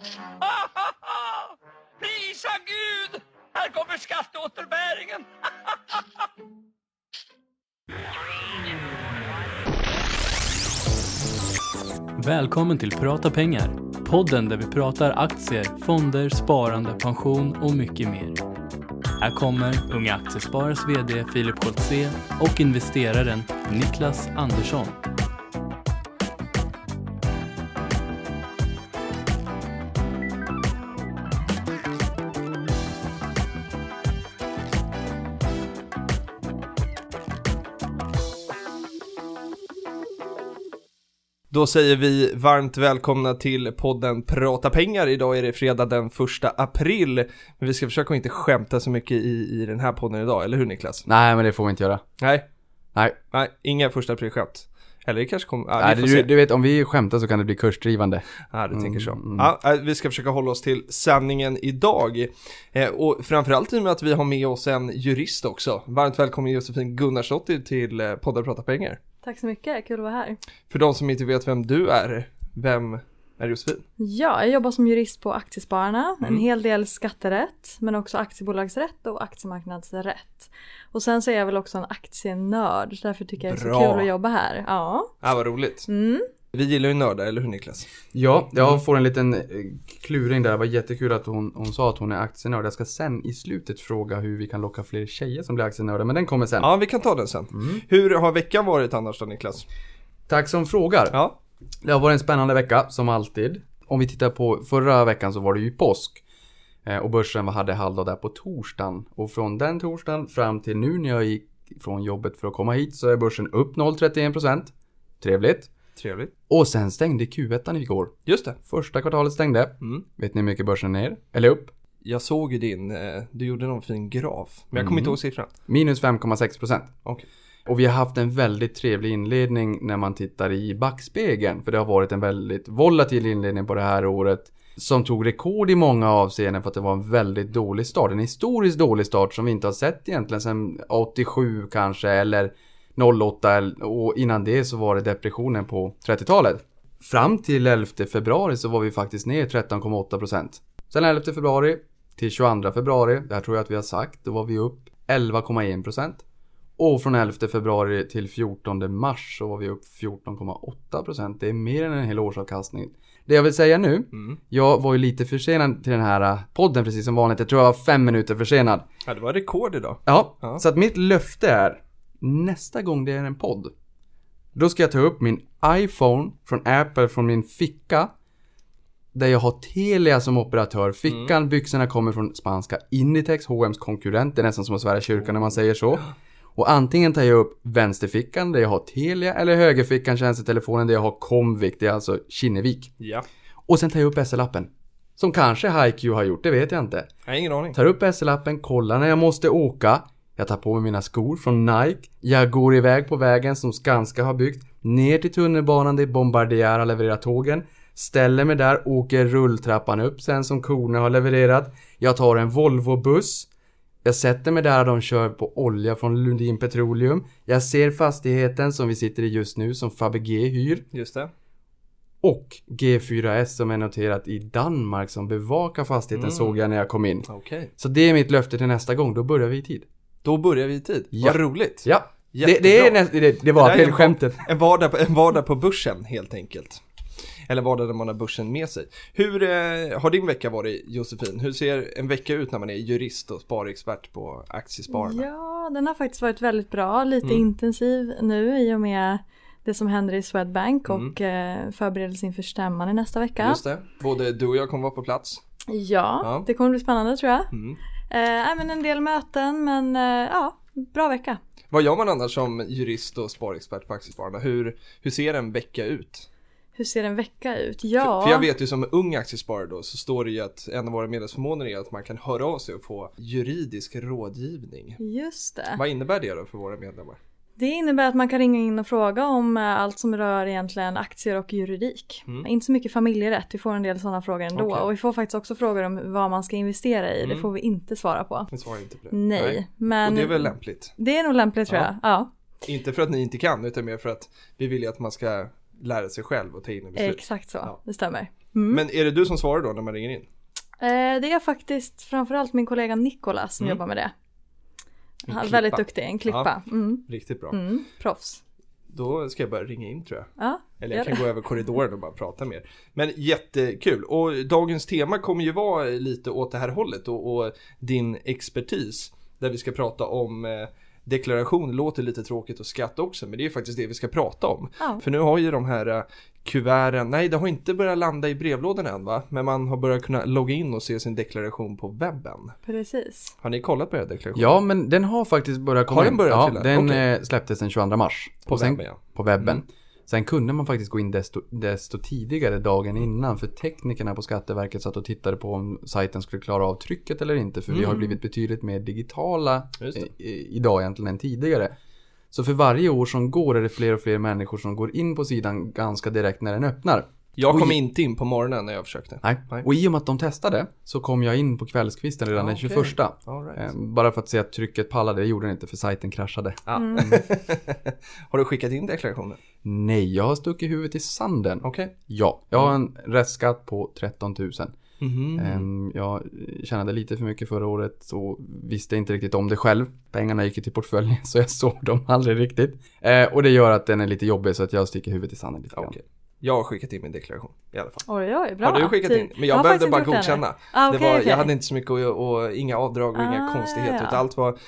Prisa Gud! Här kommer skatteåterbäringen! Välkommen till Prata pengar. Podden där vi pratar aktier, fonder, sparande, pension och mycket mer. Här kommer Unga Aktiesparares VD Filip Scholtze och investeraren Niklas Andersson. Då säger vi varmt välkomna till podden Prata pengar. Idag är det fredag den första april. Men vi ska försöka att inte skämta så mycket i, i den här podden idag, eller hur Niklas? Nej, men det får vi inte göra. Nej, Nej, nej, inga första april-skämt. Eller det kanske kommer, ja, Nej du, du vet om vi skämtar så kan det bli kursdrivande. Ja, du tänker så. Mm, eh, vi ska försöka hålla oss till sanningen idag. Eh, och framförallt i och med att vi har med oss en jurist också. Varmt välkommen Josefin Gunnarsdottir till eh, podden Prata pengar. Tack så mycket, kul att vara här. För de som inte vet vem du är, vem är Josefin? Ja, jag jobbar som jurist på Aktiespararna. Mm. En hel del skatterätt, men också aktiebolagsrätt och aktiemarknadsrätt. Och sen så är jag väl också en aktienörd, så därför tycker jag det är så Bra. kul att jobba här. Ja. Ja, vad roligt. Mm. Vi gillar ju nördar, eller hur Niklas? Ja, jag får en liten eh, kluring där. Det var jättekul att hon, hon sa att hon är aktienörd. Jag ska sen i slutet fråga hur vi kan locka fler tjejer som blir aktienördar, men den kommer sen. Ja, vi kan ta den sen. Mm. Hur har veckan varit annars då Niklas? Tack som frågar. Ja, Det har varit en spännande vecka, som alltid. Om vi tittar på förra veckan så var det ju påsk. Eh, Och börsen hade halvdag där på torsdagen. Och från den torsdagen fram till nu när jag gick från jobbet för att komma hit så är börsen upp 0,31%. Trevligt. Trevligt. Och sen stängde Q1 igår. Just det. Första kvartalet stängde. Mm. Vet ni hur mycket börsen är ner? Eller upp? Jag såg ju din, eh, du gjorde någon fin graf. Men jag kommer Mm. inte ihåg siffran. Minus 5,6%. Okej. Och vi har haft en väldigt trevlig inledning när man tittar i backspegeln. För det har varit en väldigt volatil inledning på det här året. Som tog rekord i många avseenden för att det var en väldigt dålig start. En historiskt dålig start som vi inte har sett egentligen sedan 87 kanske eller 08 eller- och innan det så var det depressionen på 30-talet. Fram till 11 februari så var vi faktiskt ner 13,8%. Sen 11 februari till 22 februari, det här tror jag att vi har sagt, då var vi upp 11,1%. Och från 11 februari till 14 mars så var vi upp 14,8%. Det är mer än en hel årsavkastning. Det jag vill säga nu, Mm. jag var ju lite försenad till den här äh, podden precis som vanligt. Jag tror jag var fem minuter försenad. Ja, det var rekord idag. Ja, Ja. så att mitt löfte är nästa gång det är en podd. Då ska jag ta upp min iPhone från Apple från min ficka. Där jag har Telia som operatör. Fickan, byxorna kommer från spanska Inditex, H&M's konkurrent. Det är nästan som att svära kyrkan när man säger så. Och antingen tar jag upp vänsterfickan där jag har Telia eller högerfickan tjänstetelefonen där jag har Comvik, det är alltså Kinnevik. Ja. Och sen tar jag upp SL-appen. Som kanske HiQ har gjort, det vet jag inte. Jag har ingen aning. Tar upp SL-appen, kollar när jag måste åka. Jag tar på mig mina skor från Nike. Jag går iväg på vägen som Skanska har byggt. Ner till tunnelbanan där Bombardier har levererat tågen. Ställer mig där, åker rulltrappan upp sen som korna har levererat. Jag tar en Volvo-buss. Jag sätter mig där de kör på olja från Lundin Petroleum. Jag ser fastigheten som vi sitter i just nu som Fabege hyr. Just det. Och G4S som är noterat i Danmark som bevakar fastigheten Mm. såg jag när jag kom in. Okej. Så det är mitt löfte till nästa gång, då börjar vi i tid. Då börjar vi i tid. Ja. Vad roligt. Ja, det, det, är näst, det, det var är en- aprilskämtet. En vardag, på- en vardag på börsen helt enkelt. Eller vardag där man har börsen med sig. Hur eh, har din vecka varit Josefin? Hur ser en vecka ut när man är jurist och sparexpert på Aktiespararna? ja, den har faktiskt varit väldigt bra. Lite Mm. intensiv nu i och med det som händer i Swedbank Mm. och eh, förberedelse inför stämman i nästa vecka. Just det. Både du och jag kommer vara på plats. Ja, Ja. det kommer bli spännande tror jag. Mm. Eh, men en del möten, men eh, ja, bra vecka. Vad gör man annars som jurist och sparexpert på Aktiespararna? Hur, hur ser en vecka ut? Hur ser en vecka ut? Ja, För, för jag vet ju som ung aktiesparare då så står det ju att en av våra medlemsförmåner är att man kan höra av sig och få juridisk rådgivning. just det. Vad innebär det då för våra medlemmar? Det innebär att man kan ringa in och fråga om eh, allt som rör egentligen aktier och juridik. Mm. Inte så mycket familjerätt, vi får en del sådana frågor ändå. Okej. Och vi får faktiskt också frågor om vad man ska investera i, Mm. det får vi inte svara på. Ni svarar inte på det? Nej, men Och det är väl lämpligt? det är nog lämpligt tror Ja. jag. Ja, Inte för att ni inte kan utan mer för att vi vill ju att man ska lära sig själv och ta in beslut. exakt så. Ja. Det stämmer. Men är det du som svarar då när man ringer in? Eh, det är faktiskt framförallt min kollega Nikolas som Mm. jobbar med det. En Han är väldigt duktig, en klippa. Mm. Riktigt bra. Mm. Proffs. Då ska jag börja ringa in tror jag. Ja, Eller jag kan det. gå över korridoren och bara prata mer. Men jättekul. Och dagens tema kommer ju vara lite åt det här hållet och, och din expertis. Där vi ska prata om eh, deklaration, låter lite tråkigt och skatt också, men det är faktiskt det vi ska prata om. Ja. För nu har ju de här eh, kuverten, nej det har inte börjat landa i brevlådan än va? Men man har börjat kunna logga in och se sin deklaration på webben. Precis. Har ni kollat på er deklaration? Ja, men den har faktiskt börjat komma Har den in. börjat Ja, fylla? den Okej. eh, släpptes den 22 mars. På Och sen, webben ja. På webben. Mm. Sen kunde man faktiskt gå in desto, desto tidigare dagen innan för teknikerna på Skatteverket satt och tittade på om sajten skulle klara av trycket eller inte. För vi har blivit betydligt mer digitala Mm. Idag egentligen än tidigare. Så för varje år som går är det fler och fler människor som går in på sidan ganska direkt när den öppnar. Jag kom Oj. inte in på morgonen när jag försökte. Nej. Nej. Och i och med att de testade så kom jag in på kvällskvisten redan Ah, den okej. 21. All right. Eh, Bara för att se att trycket pallade, det gjorde den inte för sajten kraschade. Ja. har du skickat in deklarationen? Nej, jag har stuckit huvudet i sanden. Okej. Ja, jag har en restskatt på 13 000. Ehm, Jag tjänade lite för mycket förra året och visste inte riktigt om det själv. Pengarna gick ju till portföljen så jag såg dem aldrig riktigt. Eh, och det gör att den är lite jobbig så att jag sticker huvudet i sanden lite grann. Okej. Jag har skickat in min deklaration i alla fall. Oj, oj, bra. Har du skickat in? Tid. Men jag, har behövde bara det godkänna. Ah, det okej, var, okej. Jag hade inte så mycket och, och inga avdrag och inga Ah, konstigheter. ja. Utan allt var,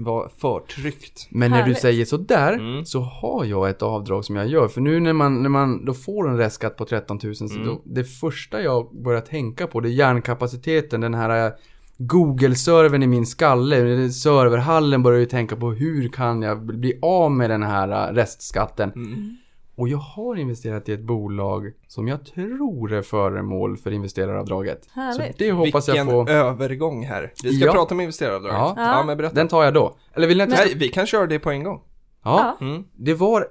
var förtryckt. Men när du säger sådär Mm. så har jag ett avdrag som jag gör. För nu när man, när man då får en restskatt på 13 000 så Mm. då, det första jag börjar tänka på det är hjärnkapaciteten, den här eh, Google-servern i min skalle, serverhallen börjar ju tänka på hur kan jag bli av med den här eh, restskatten. Mm. Och jag har investerat i ett bolag som jag tror är föremål för investeraravdraget. Härligt. Så det hoppas Vilken jag få. övergång här. Vi ska Ja. prata om investeraravdraget. Ja. Ja. men berätta. Den tar jag då. Eller vill ni att jag Nej, vi kan köra det på en gång. Ja. Mm. Det var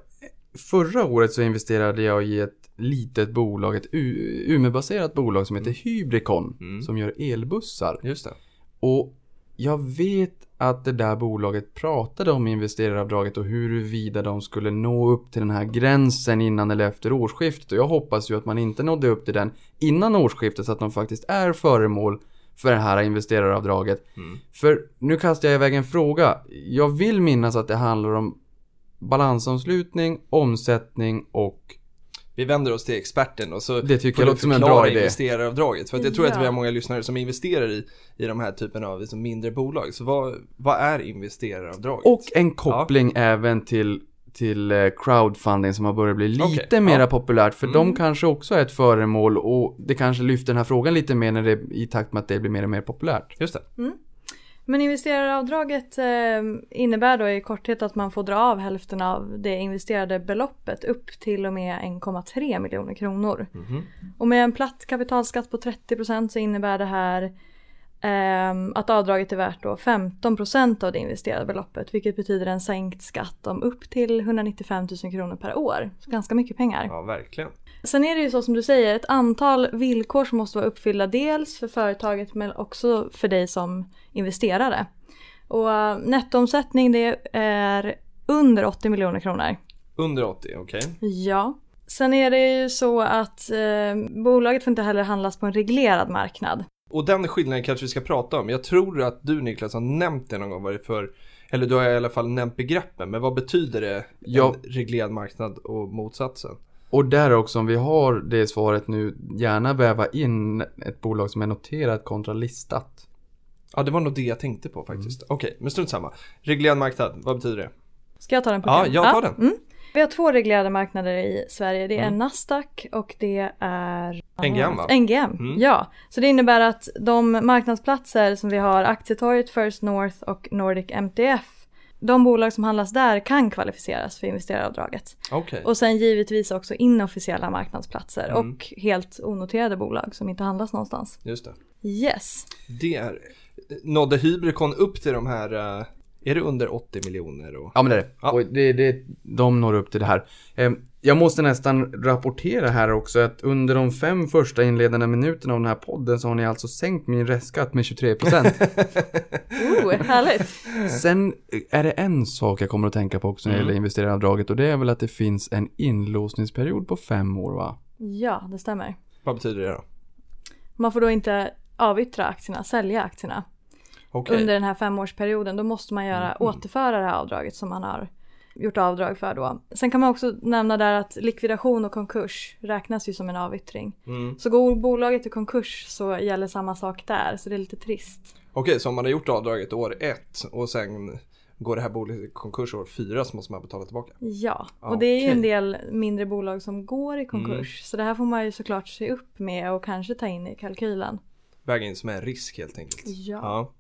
Förra året så investerade jag i ett litet bolag, ett Umeåbaserat bolag som heter Hybricon. Mm. Som gör elbussar. Just det. Och jag vet att det där bolaget pratade om investeraravdraget och huruvida de skulle nå upp till den här gränsen innan eller efter årsskiftet. Och jag hoppas ju att man inte nådde upp till den innan årsskiftet så att de faktiskt är föremål för det här investeraravdraget. Mm. För nu kastar jag iväg en fråga. Jag vill minnas att det handlar om balansomslutning, omsättning och Vi vänder oss till experten och så Det tycker får jag du låter som en bra idé. investeraravdraget. För att jag tror att Ja. vi har många lyssnare som investerar i, i de här typen av liksom, mindre bolag. Så vad, vad är investeraravdraget? Och en koppling även till, till eh, crowdfunding som har börjat bli lite Okej, mera ja. populärt. För Mm. de kanske också är ett föremål och det kanske lyfter den här frågan lite mer när det, i takt med att det blir mer och mer populärt. Just det. Men investeraravdraget eh, innebär då i korthet att man får dra av hälften av det investerade beloppet upp till och med 1,3 miljoner kronor. Mhm. Och med en platt kapitalskatt på 30% så innebär det här ehm, att avdraget är värt då 15% av det investerade beloppet vilket betyder en sänkt skatt om upp till 195 000 kronor per år. Så ganska mycket pengar. Ja, verkligen. Sen är det ju så som du säger, ett antal villkor som måste vara uppfyllda dels för företaget men också för dig som investerare. Och eh, nettoomsättning det är under 80 miljoner kronor. Under 80, okej. Ja. Sen är det ju så att eh, bolaget får inte heller handlas på en reglerad marknad. Och den skillnaden kanske vi ska prata om. Jag tror att du Niklas har nämnt det någon gång vad det är för eller du har i alla fall nämnt begreppen, men vad betyder det? Ja. En reglerad marknad och motsatsen? Och där också, om vi har det svaret nu, gärna väva in ett bolag som är noterat kontra listat. Ja, det var nog det jag tänkte på faktiskt. Mm. Okej, men strunt samma. Reglerad marknad, vad betyder det? Ska jag ta den på Ja, jag tar den. Mm. Vi har två reglerade marknader i Sverige. Det är Mm. Nasdaq och det är NGM, va? NGM, Mm. ja. Så det innebär att de marknadsplatser som vi har, Aktietorget, First North och Nordic MTF, de bolag som handlas där kan kvalificeras för investeraravdraget. Okej. Och sen givetvis också inofficiella marknadsplatser Mm. och helt onoterade bolag som inte handlas någonstans. Just det. Yes. Det är... Nådde Hybricon upp till de här... eh, Är det under 80 miljoner? Och... Ja men det är det. Ja. Och det, det. De når upp till det här. Jag måste nästan rapportera här också att under de fem första inledande minuterna av den här podden så har ni alltså sänkt min restskatt med 23%. Oh, härligt. Sen är det en sak jag kommer att tänka på också när det Mm. gäller investeraravdraget och det är väl att det finns en inlåsningsperiod på fem år va? Ja, det stämmer. Vad betyder det då? Man får då inte avyttra aktierna, sälja aktierna Okej. under den här femårsperioden. Då måste man göra, återföra det här avdraget som man har gjort avdrag för då. Sen kan man också nämna där att likvidation och konkurs räknas ju som en avyttring. Mm. Så går bolaget i konkurs så gäller samma sak där, så det är lite trist. Okej, så om man har gjort avdraget år ett och sen går det här bolaget i konkurs år fyra så måste man betala tillbaka. Ja, och det är ju en del mindre bolag som går i konkurs. Så det här får man ju såklart se upp med och kanske ta in i kalkylen. Väga in som en risk helt enkelt. Ja. Ja,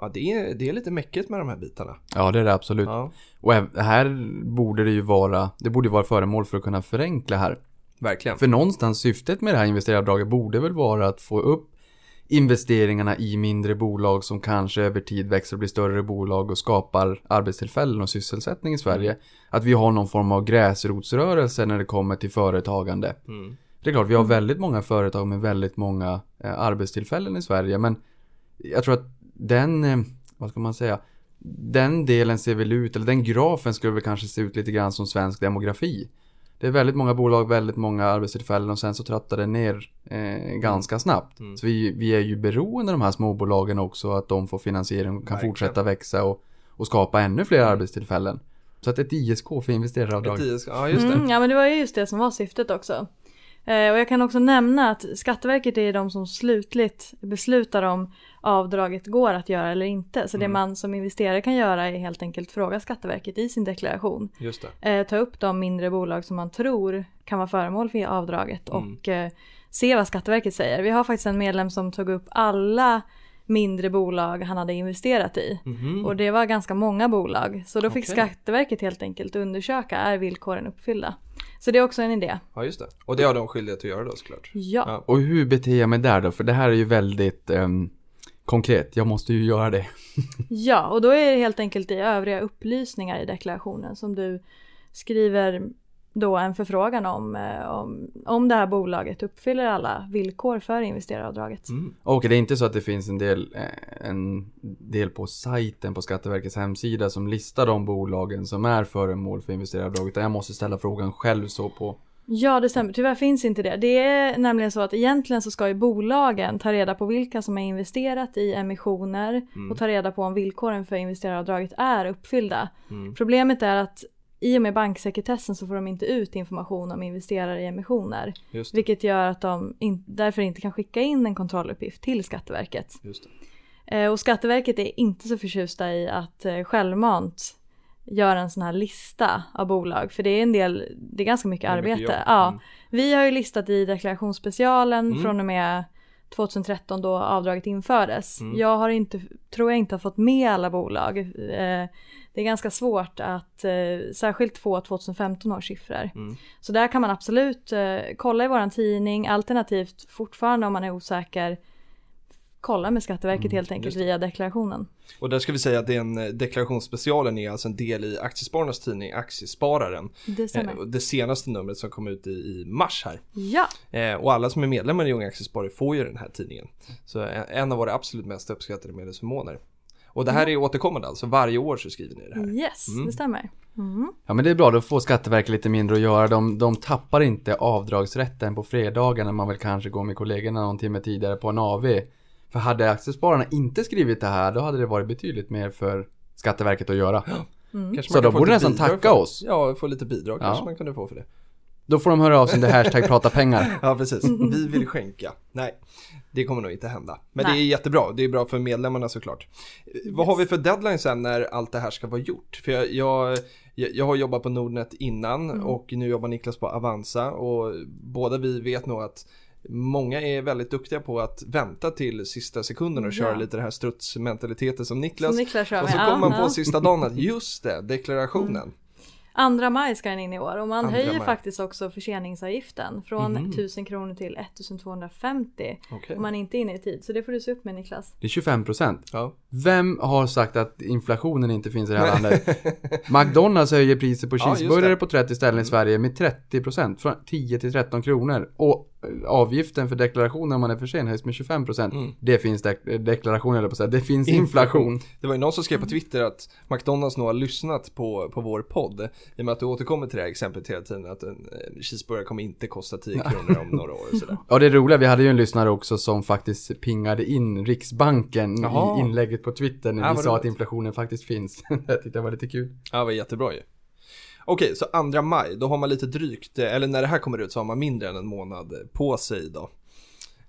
ja det, är, det är lite mäckigt med de här bitarna. Ja, det är det absolut. Ja, Och här borde det ju vara, det borde vara föremål för att kunna förenkla här. verkligen. För någonstans syftet med det här investeraravdraget borde väl vara att få upp investeringarna i mindre bolag som kanske över tid växer och blir större bolag och skapar arbetstillfällen och sysselsättning i Sverige. Att vi har någon form av gräsrotsrörelse när det kommer till företagande. Mm. Det är klart, vi har väldigt många företag med väldigt många eh, arbetstillfällen i Sverige, men jag tror att den, eh, vad ska man säga, den delen ser väl ut, eller den grafen skulle väl kanske se ut lite grann som svensk demografi. Det är väldigt många bolag, väldigt många arbetstillfällen och sen så trattar det ner eh, ganska snabbt. Mm. Så vi, vi är ju beroende av de här småbolagen också, att de får finansiering och kan Verkligen. fortsätta växa och, och skapa ännu fler arbetstillfällen. Så att ett ISK för investeraravdrag. Ett ISK, ja just det. Mm, ja men det var ju just det som var syftet också. Eh, och jag kan också nämna att Skatteverket är de som slutligt beslutar om avdraget går att göra eller inte. Så det Mm. man som investerare kan göra är helt enkelt fråga Skatteverket i sin deklaration. Just det. Eh, ta upp de mindre bolag som man tror kan vara föremål för avdraget Mm. och eh, se vad Skatteverket säger. Vi har faktiskt en medlem som tog upp alla mindre bolag han hade investerat i. Mhm. Och det var ganska många bolag. Så då fick Okej. Skatteverket helt enkelt undersöka, är villkoren uppfyllda? Så det är också en idé. Ja just det. Och det har de skyldighet att göra då såklart. Ja. Ja. Och hur beter jag mig där då? För det här är ju väldigt ehm, konkret. Jag måste ju göra det. Ja, och då är det helt enkelt i övriga upplysningar i deklarationen som du skriver då en förfrågan om, eh, om, om det här bolaget uppfyller alla villkor för investeraravdraget. Mm. Okej, det är inte så att det finns en del, eh, en del på sajten på Skatteverkets hemsida som listar de bolagen som är föremål för investeraravdrag. Utan jag måste ställa frågan själv så på. Ja, det stämmer. Tyvärr finns inte det. Det är nämligen så att egentligen så ska ju bolagen ta reda på vilka som har investerat i emissioner och ta reda på om villkoren för investeraravdraget är uppfyllda. Mm. Problemet är att i och med banksekretessen så får de inte ut information om investerare i emissioner. Vilket gör att de in, därför inte kan skicka in en kontrolluppgift till Skatteverket. Eh, och Skatteverket är inte så förtjusta i att eh, självmant göra en sån här lista av bolag. För det är en del, det är ganska mycket är mycket arbete. jobb. Ja. Mm. Vi har ju listat i deklarationsspecialen Mm. från och med 2013 då avdraget infördes. Mm. Jag har inte, tror jag inte har fått med alla bolag. Eh, det är ganska svårt att eh, särskilt få 2015 års siffror. Mm. Så där kan man absolut eh, kolla i våran tidning alternativt fortfarande om man är osäker kolla med Skatteverket helt enkelt Mm, via deklarationen. Och där ska vi säga att den eh, deklarationsspecialen är alltså en del i Aktiespararnas tidning Aktiespararen. Det. Eh, Det senaste numret som kom ut i, i mars här. Ja, Eh, och alla som är medlemmar i Unga Aktiesparare får ju den här tidningen. Så en, en av våra absolut mest uppskattade medlemsförmåner. Och det här är återkommande alltså, varje år så skriver ni det här. yes, Mm. det stämmer. Mm. Ja men det är bra, då får Skatteverket lite mindre att göra. De, de tappar inte avdragsrätten på fredagar när man väl kanske går med kollegorna någon timme tidigare på en AV. För hade aktiespararna inte skrivit det här, då hade det varit betydligt mer för Skatteverket att göra. Kanske Så de borde nästan tacka för- oss. Ja, få lite bidrag Ja. kanske man kunde få för det. Då får de höra av sig under hashtag prata pengar. Ja, precis. Vi vill skänka. Nej, det kommer nog inte hända. Men det Nej. är jättebra. Det är bra för medlemmarna såklart. Eh, Vad har vi för deadline sen när allt det här ska vara gjort? För jag, jag, jag har jobbat på Nordnet innan och nu jobbar Niklas på Avanza och båda vi vet nog att Många är väldigt duktiga på att vänta till sista sekunden och Ja. köra lite det här strutsmentaliteten som Niklas. Som Niklas kör och så Ja, kommer man på ja. sista dagen att just det, deklarationen. Andra maj ska den in i år och man Andra höjer maj. faktiskt också förseningsavgiften från Mhm. 1000 kronor till 1250 Okej. om man inte är inne i tid. Så det får du se upp med Niklas. Det är 25 procent. Ja. Vem har sagt att inflationen inte finns i det här landet? McDonalds höjer priset på Ja, cheeseburgare det. på 30 ställen i Sverige med 30 procent. Från 10 till 13 kronor. Och avgiften för deklarationen när man är för sen höjs med 25%. Mm. Det finns dek- deklaration eller på att säga. Det finns inflation. Det var ju någon som skrev på Twitter att McDonalds nog har lyssnat på, på vår podd. I och med att du återkommer till det här exemplet hela tiden. Att en eh, cheeseburgare kommer inte kosta 10 kronor om några år och sådär. Ja det är roliga, vi hade ju en lyssnare också som faktiskt pingade in Riksbanken Jaha. i inlägget på Twitter när Ja, vi sa roligt. att inflationen faktiskt finns. det tyckte jag var lite kul. Ja, det var jättebra ju. Okej, så andra maj, då har man lite drygt, eh, eller när det här kommer ut så har man mindre än en månad eh, på sig då.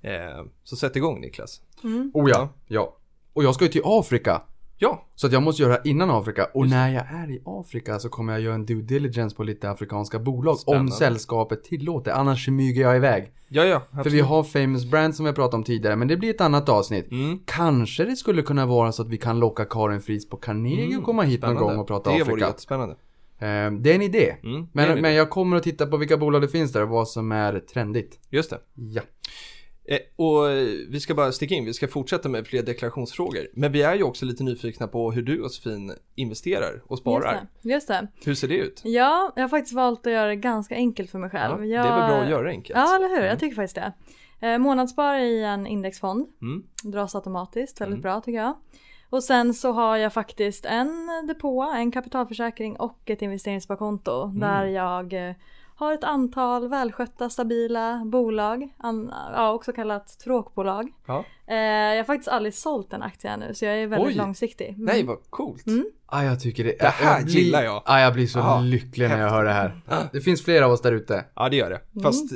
Eh, så sätt igång Niklas. Oh ja, ja. Och jag ska ju till Afrika. Ja, Så att jag måste göra det innan Afrika. Och när jag är i Afrika så kommer jag göra en due diligence på lite afrikanska bolag. Om Spännande. sällskapet tillåter. Annars smyger jag iväg. ja, ja. För absolut. vi har famous brand som vi har pratat om tidigare. Men det blir ett annat avsnitt. Mm. Kanske det skulle kunna vara så att vi kan locka Karin Fries på Carnegie och komma hit någon Spännande. gång och prata Det vore Afrika. jättespännande. Eh, Det är en idé. Mm, det är en Men, idé. men jag kommer att titta på vilka bolag det finns där och vad som är trendigt. Just det. Ja. Eh, och eh, vi ska bara sticka in, vi ska fortsätta med fler deklarationsfrågor. Men vi är ju också lite nyfikna på hur du Josefin investerar och sparar. Just det. Just det. Hur ser det ut? Ja, jag har faktiskt valt att göra det ganska enkelt för mig Ja, själv. det jag... är väl bra att göra enkelt? Ja, eller hur? Jag tycker faktiskt det. Månadsspar i en indexfond. Mm. Dras automatiskt, väldigt Mm. bra tycker jag. Och sen så har jag faktiskt en depå, en kapitalförsäkring och ett investeringssparkonto Mm. där jag eh, har ett antal välskötta, stabila bolag, an, ja, också kallat tråkbolag. Ja. Eh, jag har faktiskt aldrig sålt en aktie ännu så jag är väldigt Oj. långsiktig. Mm. Nej, vad coolt. Ah, jag tycker det. Det här blir, gillar jag. Ah, jag blir så Ja, lycklig när jag häftigt. hör det här. Det finns flera av oss där ute. Ja det gör det. Mm. Fast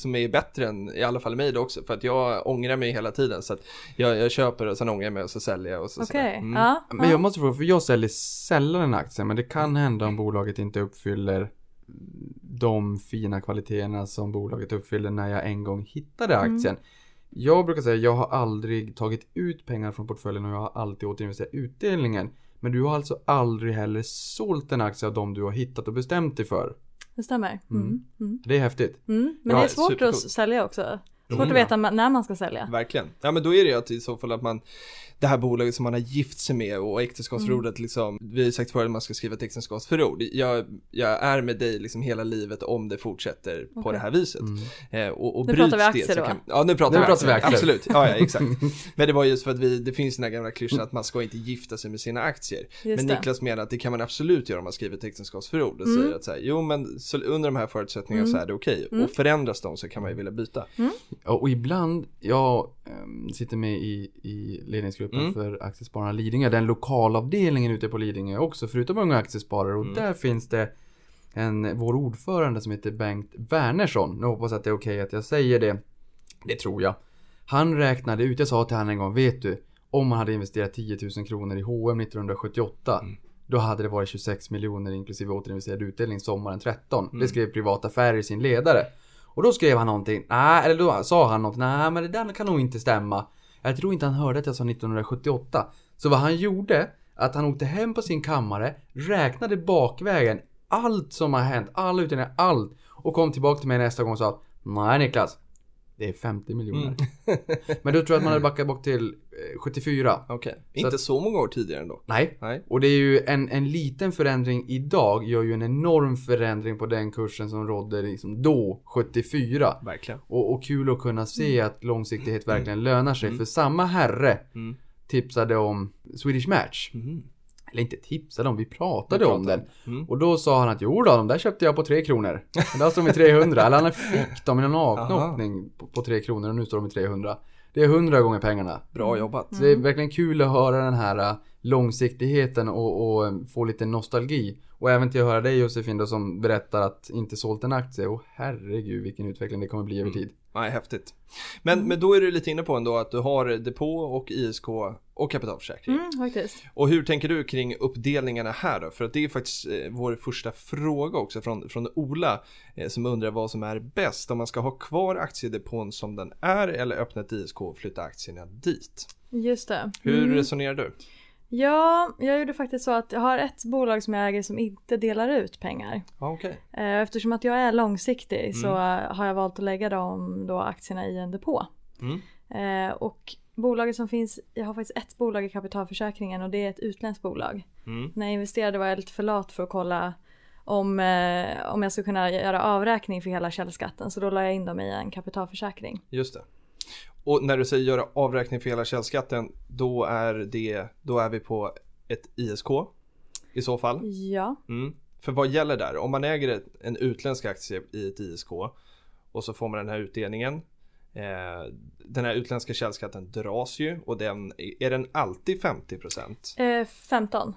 som är bättre än i alla fall mig då också. För att jag ångrar mig hela tiden. Så att jag, jag köper och sen ångrar jag mig och så säljer jag och så sådär. Mm. ja. Men ja. jag måste fråga, för jag säljer sällan en aktie, men det kan hända om bolaget inte uppfyller de fina kvaliteterna som bolaget uppfyller när jag en gång hittade aktien. Jag brukar säga, jag har aldrig tagit ut pengar från portföljen och jag har alltid återinvesterat utdelningen. Men du har alltså aldrig heller sålt en aktie av de du har hittat och bestämt dig för. Det stämmer. Mm. Mm. Det är häftigt. Mm. Men Ja, det är svårt supercoolt. att sälja också. Svårt Mm. att veta när man ska sälja. Verkligen. Ja men då är det ju att i så fall att man Det här bolaget som man har gift sig med och äktenskapsförordet Mm. liksom Vi har ju sagt förut att man ska skriva ett äktenskapsförord jag, jag är med dig liksom hela livet om det fortsätter på Okej. det här viset Mm. eh, och, och Nu pratar vi det aktier så då, kan? Ja nu pratar Nu vi pratar vi aktier, aktier. absolut Ja ja exakt Men det var just för att vi, det finns den här gamla klyschan att man ska inte gifta sig med sina aktier Just Men det. Niklas menar att det kan man absolut göra om man skriver ett äktenskapsförord och Mm. säger att så här, jo men så, under de här förutsättningarna så är det okej Mm. och förändras de så kan man ju vilja byta Ja, och ibland, jag ehm, sitter med i, i ledningsgruppen Mm. för Aktiespararna Lidingö, den lokalavdelningen ute på Lidingö också, förutom Unga Aktiesparare. Och Mm. där finns det en, vår ordförande som heter Bengt Wernersson. Nu hoppas jag att det är okej att jag säger det. Det tror jag. Han räknade ut, jag sa till honom en gång, vet du, om man hade investerat 10 000 kronor i H&M 1978 Mm. då hade det varit 26 miljoner inklusive återinvesterad utdelning sommaren 13. Mm. Det skrev Privata Affärer i sin ledare. Och då skrev han någonting, nej, eller då sa han något, nej men det där kan nog inte stämma. Jag tror inte han hörde att jag sa 1978. Så vad han gjorde, att han åkte hem på sin kammare, räknade bakvägen allt som har hänt, alla utredningar, allt. Och kom tillbaka till mig nästa gång och sa, nej Niklas, det är 50 miljoner. Mm. men då tror jag att man hade backat bort till eh, 74. Okej, inte så många år tidigare ändå Nej, Nej och det är ju en, en liten förändring idag gör ju en enorm förändring på den kursen som rådde liksom då, 74. Verkligen Och, och kul att kunna se att långsiktighet verkligen lönar sig. För samma herre Mm. tipsade om Swedish Match. Mhm. Eller inte tipsade om, vi pratade Vi om pratade. den. Mm. Och då sa han att jo då, de där köpte jag på 3 kronor. Men där står de i 300. Eller han fick dem i någon avknoppning på, på 3 kronor och nu står de i 300. Det är 100 gånger pengarna. Bra jobbat Så det är verkligen kul att höra den här äh, långsiktigheten och, och äh, få lite nostalgi. Och även till att höra dig Josefin då som berättar att inte sålt en aktie. Och herregud vilken utveckling det kommer bli över tid. Nej, häftigt. Men, men då är du lite inne på ändå att du har depå och ISK och kapitalförsäkring. Mm, faktiskt. Och hur tänker du kring uppdelningarna här då? För att det är faktiskt eh, vår första fråga också från, från Ola eh, som undrar vad som är bäst. Om man ska ha kvar aktiedepån som den är eller öppna ett ISK och flytta aktierna dit. Just det. Hur Mm. resonerar du? Ja, jag gjorde faktiskt så att jag har ett bolag som jag äger som inte delar ut pengar. Okej. Eh, Eftersom att jag är långsiktig Mm. så har jag valt att lägga de då aktierna i en depå. Mm. Eh, och bolaget som finns, jag har faktiskt ett bolag i kapitalförsäkringen och det är ett utländskt bolag. Mm. När jag investerade var jag lite för lat för att kolla om, eh, om jag ska kunna göra avräkning för hela källskatten. Så då la jag in dem i en kapitalförsäkring. Just det. Och när du säger göra avräkning för hela källskatten, då är, det, då är vi på ett ISK i så fall. Ja, Mm. För vad gäller där? Om man äger en utländsk aktie i ett ISK och så får man den här utdelningen. Eh, den här utländska källskatten dras ju och den, är den alltid 50%? eh, 15.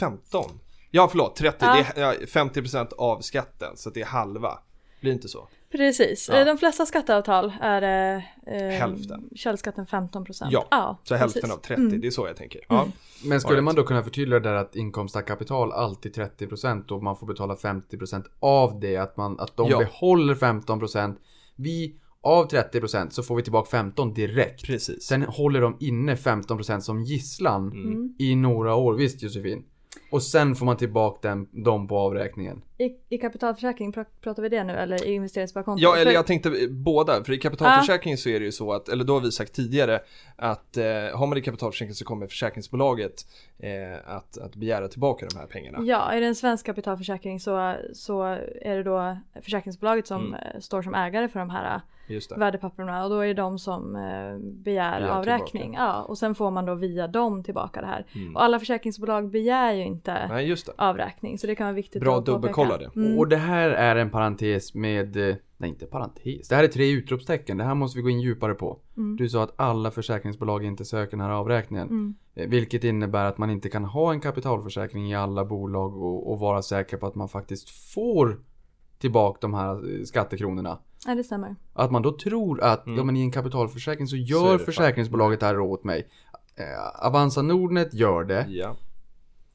15? Ja förlåt, 30, Ja. det är ja, 50% av skatten så det är halva. Blir det inte så? Precis, Ja. Eh, de flesta skatteavtal är eh, eh, Hälften. källskatten 15 procent. Ja, Så hälften precis. av 30, Mm. det är så jag tänker. Ja. Men skulle Alright. man då kunna förtydliga där att inkomst av kapital alltid 30% och man får betala 50% av det, att, man, att de Ja. behåller 15%. Vi, av 30% så får vi tillbaka 15 direkt. Precis. Sen håller de inne 15% som gisslan Mm. i några år, visst Josefin? Och sen får man tillbaka dem, dem på avräkningen. I, I kapitalförsäkring, pr- pratar vi det nu eller i investeringssparkonto? Ja, eller jag tänkte eh, båda. För i kapitalförsäkring så är det ju så att, eller då har vi sagt tidigare, att eh, har man det i kapitalförsäkring så kommer försäkringsbolaget eh, att, att begära tillbaka de här pengarna. Ja, är det en svensk kapitalförsäkring så, så är det då försäkringsbolaget som Mm. eh, står som ägare för de här det. värdepapperna och då är det de som eh, begär Begär avräkning. Ja, och sen får man då via dem tillbaka det här. Mm. Och alla försäkringsbolag begär ju inte Nej, avräkning så det kan vara viktigt Bra att påpeka. Det. Mm. Och det här är en parentes med, eh, nej inte parentes, det här är tre utropstecken. Det här måste vi gå in djupare på. Mm. Du sa att alla försäkringsbolag inte söker den här avräkningen. Mm. Eh, Vilket innebär att man inte kan ha en kapitalförsäkring i alla bolag och, och vara säker på att man faktiskt får tillbaka de här eh, skattekronorna. Ja, det stämmer. Att man då tror att Mm. ja, men i en kapitalförsäkring så Så gör det försäkringsbolaget det här åt mig. Eh, Avanza Nordnet gör det. Ja.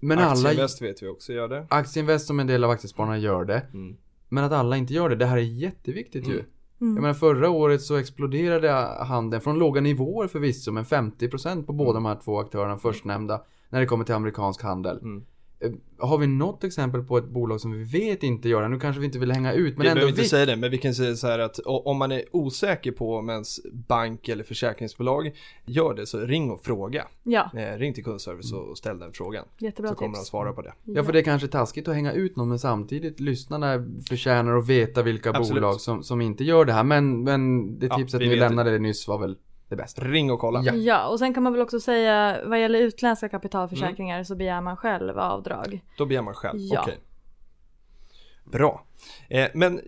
Men alla... Aktieinvest vet vi också gör det. Aktieinvest som en del av aktiespararna gör det. Mm. Men att alla inte gör det, det här är jätteviktigt ju. Mm. Mm. Jag menar förra året så exploderade handeln från låga nivåer förvisso men 50% på båda de här två aktörerna förstnämnda när det kommer till amerikansk handel. Mm. Eh, Har vi något exempel på ett bolag som vi vet inte gör det? Nu kanske vi inte vill hänga ut men vi ändå behöver inte vi... säga det, men vi kan säga så här att om man är osäker på om ens bank eller försäkringsbolag gör det så ring och fråga. Ja, Eh, ring till kundservice och ställ den frågan. jättebra så kommer tips. de svara på det. Ja för det är kanske taskigt att hänga ut någon men samtidigt lyssnarna förtjänar att veta vilka Absolut. bolag som, som inte gör det här. Men, men det Ja, tipset vi ni lämnade nyss var väl det bästa. Ring och kolla. Ja. Ja, och sen kan man väl också säga vad gäller utländska kapitalförsäkringar Mm. så begär man själv avdrag. Då begär man själv. Ja. Okej. Bra. Eh, men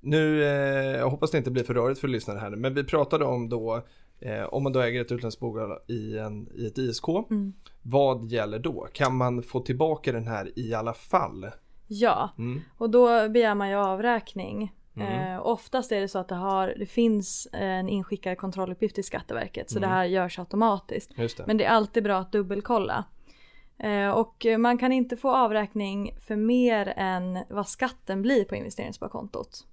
nu, eh, jag hoppas det inte blir för rörigt för lyssnare här men vi pratade om då eh, om man då äger ett utländskt bolag i, en, i ett ISK. Mm. Vad gäller då? Kan man få tillbaka den här i alla fall? Ja, Mm. och då begär man ju avräkning. Mm. Eh, oftast är det så att det, har, det finns en inskickad kontrolluppgift till Skatteverket så Mm. det här görs automatiskt. Det. Men det är alltid bra att dubbelkolla. Eh, och man kan inte få avräkning för mer än vad skatten blir på investeringssparkontot.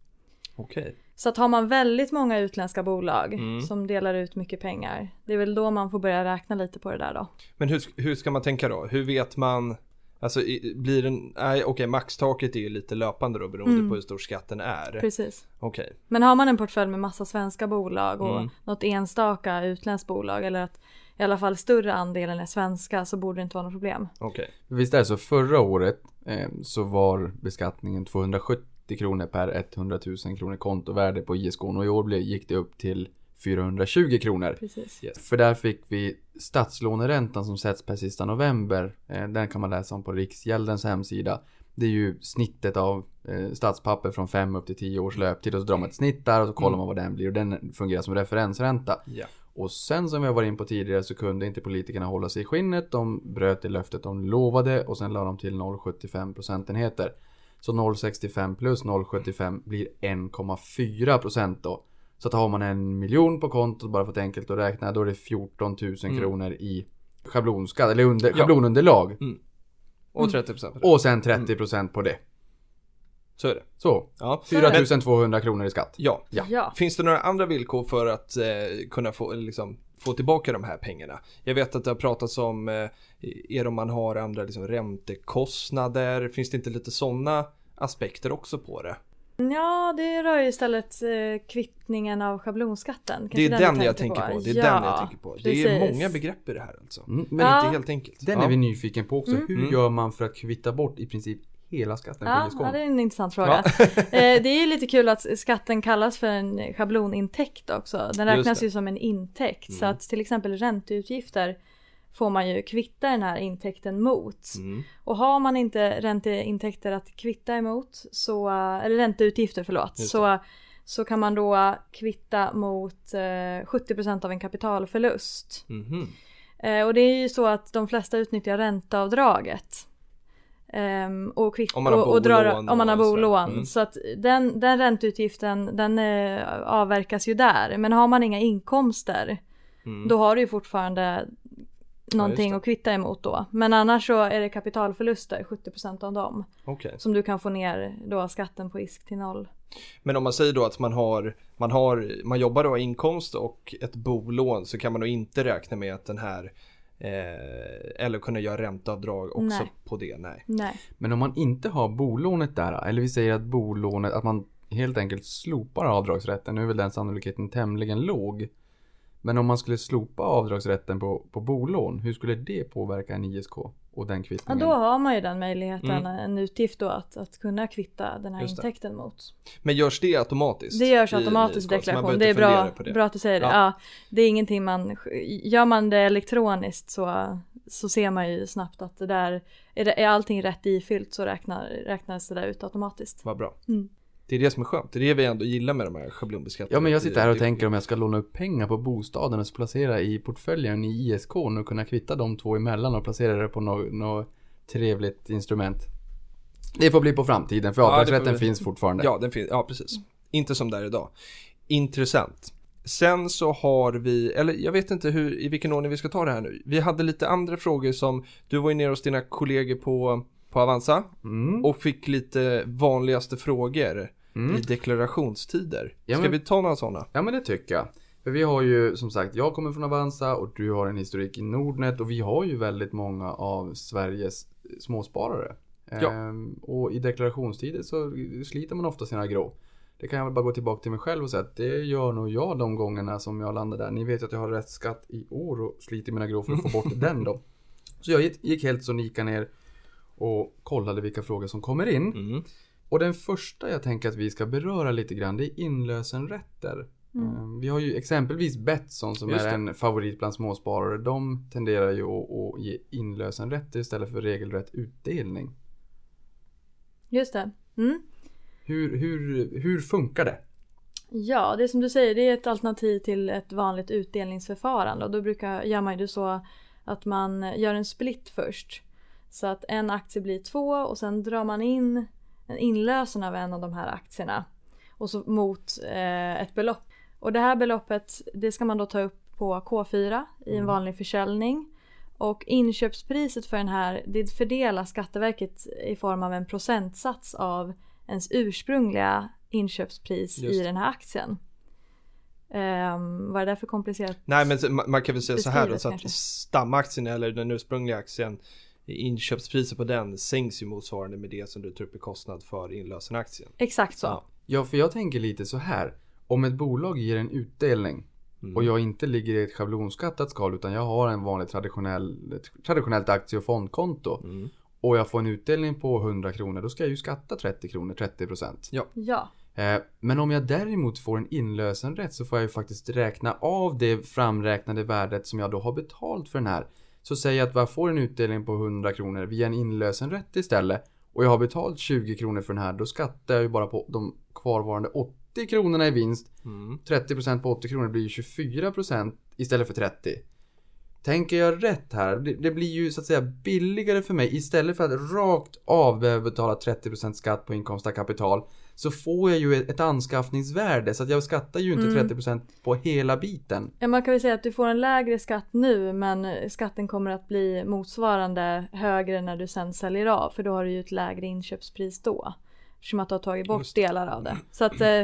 Okej. Så att har man väldigt många utländska bolag Mm. som delar ut mycket pengar, det är väl då man får börja räkna lite på det där då. Men hur, hur ska man tänka då? Hur vet man? Alltså blir den, nej okej maxtaket är ju lite löpande då beroende Mm. på hur stor skatten är. Precis. Okej. Men har man en portfölj med massa svenska bolag och Mm. något enstaka utländskt bolag eller att i alla fall större andelen är svenska så borde det inte vara något problem. Okej. Visst är det så, förra året eh, så var beskattningen 270 kronor per 100 000 kronor kontovärde på ISK och i år gick det upp till 420 kronor. Precis. Yes. För där fick vi statslåneräntan som sätts per sista november. Eh, den kan man läsa om på Riksgäldens hemsida. Det är ju snittet av eh, statspapper från 5 upp till 10 års löptid och så drar man ett snitt där och så kollar man vad den blir och den fungerar som referensränta. Ja. Och sen som jag var in på tidigare så kunde inte politikerna hålla sig i skinnet. De bröt det löftet de lovade och sen la de till 0,75 procentenheter. Så 0,65 plus 0,75 blir 1,4 procent då. Så att har man en miljon på kontot bara för att enkelt att räkna då är det 14 000 Mm. kronor i schablonskatt eller under, Ja. schablounderlag. Och 30% på det. Och sen 30 procent på det. Så är det. Så. Ja. 4 200 kronor i skatt. Ja. Ja. Ja. Finns det några andra villkor för att eh, kunna få, liksom, få tillbaka de här pengarna? Jag vet att det har pratats om, eh, är det om man har andra liksom, räntekostnader? Finns det inte lite sådana aspekter också på det? Ja, det rör ju istället eh, kvittningen av schablonskatten. Kanske det är den, du jag tänker på. Det är ja, den jag tänker på. Det är precis. många begrepp i det här alltså. Mm, Men Ja. inte helt enkelt. Den ja. är vi nyfiken på också. Mm. Hur Mm. gör man för att kvitta bort i princip hela skatten på Ja, ja, det är en intressant fråga. eh, det är ju lite kul att skatten kallas för en schablonintäkt också. Den räknas ju som en intäkt. Så Mm. att till exempel ränteutgifter får man ju kvitta den här intäkten mot. Mm. Och har man inte ränteintäkter att kvitta emot, så, eller ränteutgifter förlåt, så, så kan man då kvitta mot eh, 70% av en kapitalförlust. Mhm. Eh, och det är ju så att de flesta utnyttjar ränteavdraget. Ehm, och, kvitt, Om man har och drar, bolån om man har bolån. Mm. Så att den, den ränteutgiften den eh, avverkas ju där. Men har man inga inkomster Mm. då har du ju fortfarande någonting det. att kvitta emot då. Men annars så är det kapitalförluster, 70% av dem. Okej. Som du kan få ner då skatten på ISK till noll. Men om man säger då att man har, man har, man jobbar då inkomst och ett bolån så kan man då inte räkna med att den här eh, eller kunna göra ränteavdrag också Nej. på det. Nej. Nej. Men om man inte har bolånet där, eller vi säger att bolånet, att man helt enkelt slopar avdragsrätten, nu är väl den sannolikheten tämligen låg. Men om man skulle slopa avdragsrätten på, på bolån, hur skulle det påverka en ISK och den Ja, kvittningen? då har man ju den möjligheten, Mm. en utgift då att, att kunna kvitta den här intäkten mot. Men görs det automatiskt? Det görs automatiskt i deklaration. Det är bra, det. bra att du säger det. Ja. Ja. det är ingenting man, gör man det elektroniskt så, så ser man ju snabbt att det där, är, det, är allting rätt ifyllt så räknar, räknas det där ut automatiskt. Vad bra. Mm. Det är det som är skönt. Det är det vi ändå gillar med de här schablonbeskattningarna. Ja men jag sitter här och tänker om jag ska låna upp pengar på bostaden och placera i portföljen i ISK och kunna kvitta de två emellan och placera det på något nå trevligt instrument. Det får bli på framtiden för Ja, avdragsrätten vi- finns fortfarande. Ja, den finns, ja precis. Inte som där idag. Intressant. Sen så har vi, eller jag vet inte hur, i vilken ordning vi ska ta det här nu. Vi hade lite andra frågor som, du var ju nere hos dina kollegor på, på Avanza Mm. och fick lite vanligaste frågor Mm. i deklarationstider. Ja, Ska men- vi ta några sådana? Ja men det tycker jag. För vi har ju som sagt, jag kommer från Avanza och du har en historik i Nordnet och vi har ju väldigt många av Sveriges småsparare. Ja. Ehm, och i deklarationstider så sliter man ofta sina grå. Det kan jag väl bara gå tillbaka till mig själv och säga att det gör nog jag de gångerna som jag landar där. Ni vet ju att jag har rätt skatt i år och sliter mina grå för att få bort den då. Så jag gick- gick helt sonika ner och kollade vilka frågor som kommer in. Mm. Och den första jag tänker att vi ska beröra lite grann det är inlösenrätter. Eh, Vi har ju exempelvis Betsson som Just är det. en favorit bland småsparare. De tenderar ju att, att ge inlösenrätter istället för regelrätt utdelning. Just det. Mm. Hur, hur, hur funkar det? Ja, det är som du säger, det är ett alternativ till ett vanligt utdelningsförfarande och då brukar, gör man ju så att man gör en split först. Så att en aktie blir två och sen drar man in inlösen av en av de här aktierna. Och så mot eh, ett belopp. Och det här beloppet det ska man då ta upp på K4 i en vanlig försäljning. Och inköpspriset för den här det fördelar Skatteverket i form av en procentsats av ens ursprungliga inköpspris Just i den här aktien. Um, vad är det för komplicerat? Nej men man kan väl säga så här då, så att stamaktien eller den ursprungliga aktien inköpspriset på den sänks ju motsvarande med det som du tar upp i kostnad för inlösenaktien. Exakt så. Ja. Ja, för jag tänker lite så här. Om ett bolag ger en utdelning Mm. och jag inte ligger i ett schablonskattat skal utan jag har en vanlig traditionell, traditionellt aktie och fondkonto Mm. och jag får en utdelning på 100 kronor då ska jag ju skatta 30 kronor, 30 procent. Ja. Eh, Men om jag däremot får en inlösenrätt så får jag ju faktiskt räkna av det framräknade värdet som jag då har betalt för den här. Så säg att jag får en utdelning på 100 kronor via en inlösenrätt istället och jag har betalt 20 kronor för den här, då skattar jag ju bara på de kvarvarande 80 kronorna i vinst. Mm. 30% på 80 kronor blir ju 24% istället för 30. Tänker jag rätt här? Det, blir ju så att säga billigare för mig istället för att rakt av behöva betala 30% skatt på inkomst av kapital så får jag ju ett, anskaffningsvärde så att jag skattar ju inte Mm. 30% på hela biten. Ja, Man kan väl säga att du får en lägre skatt nu men skatten kommer att bli motsvarande högre när du sen säljer av för då har du ju ett lägre inköpspris då. Eftersom att du har tagit bort Just delar av det. Så att, eh,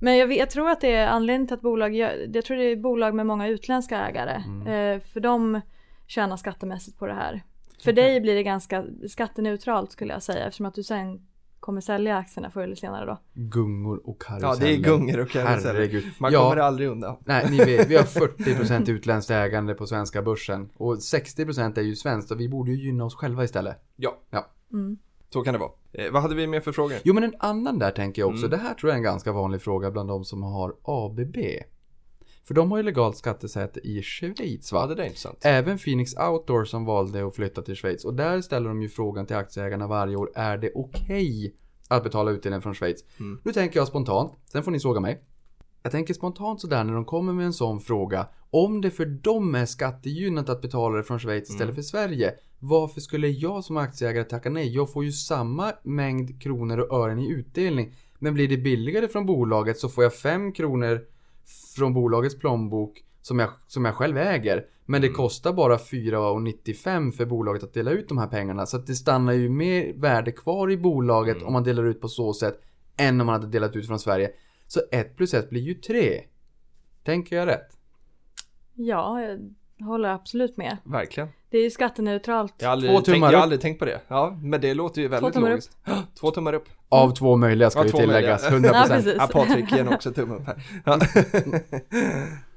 men jag, jag tror att det är anledningen till att bolag gör, jag tror det är bolag med många utländska ägare. Eh, för de tjänar skattemässigt på det här. För dig blir det ganska skatteneutralt skulle jag säga eftersom att du sen kommer sälja aktierna förr eller senare då. Gungor och karuseller. Ja det är gungor och karuseller. Herregud. Man ja, kommer aldrig undan. Nej, ni vet, vi har 40% utländskt ägande på svenska börsen och 60% är ju svenskt och vi borde ju gynna oss själva istället. Ja. Ja. Mm. Så kan det vara. Eh, vad hade vi mer för frågor? Jo men en annan där tänker jag också. Mm. Det här tror jag är en ganska vanlig fråga bland de som har ABB. För de har ju legalt skattesäte i Schweiz va? Ja, det är intressant. Även Phoenix Outdoor som valde att flytta till Schweiz. Och där ställer de ju frågan till aktieägarna varje år. Är det okej att betala utdelning från Schweiz? Mm. Nu tänker jag spontant. Sen får ni såga mig. Jag tänker spontant sådär när de kommer med en sån fråga. Om det för dem är skattegynnat att betala det från Schweiz istället för Sverige. Varför skulle jag som aktieägare tacka nej? Jag får ju samma mängd kronor och ören i utdelning. Men blir det billigare från bolaget så får jag 5 kronor från bolagets plånbok som jag, som jag själv äger. Men det kostar bara 4,95 för bolaget att dela ut de här pengarna. Så att det stannar ju mer värde kvar i bolaget om man delar ut på så sätt än om man hade delat ut från Sverige. Så 1 plus 1 blir ju 3. Tänker jag rätt? Ja, jag håller absolut med. Verkligen. Det är ju skatteneutralt. Jag har aldrig, Två tänkt, tummar jag har upp. aldrig tänkt på det. Ja, men det låter ju väldigt tummar upp. logiskt. Två tummar upp. Av två möjliga ska Ja, ju två tilläggas. möjliga. 100%. Ja, precis. Ja, Patrik ger också tumme upp här. Ja.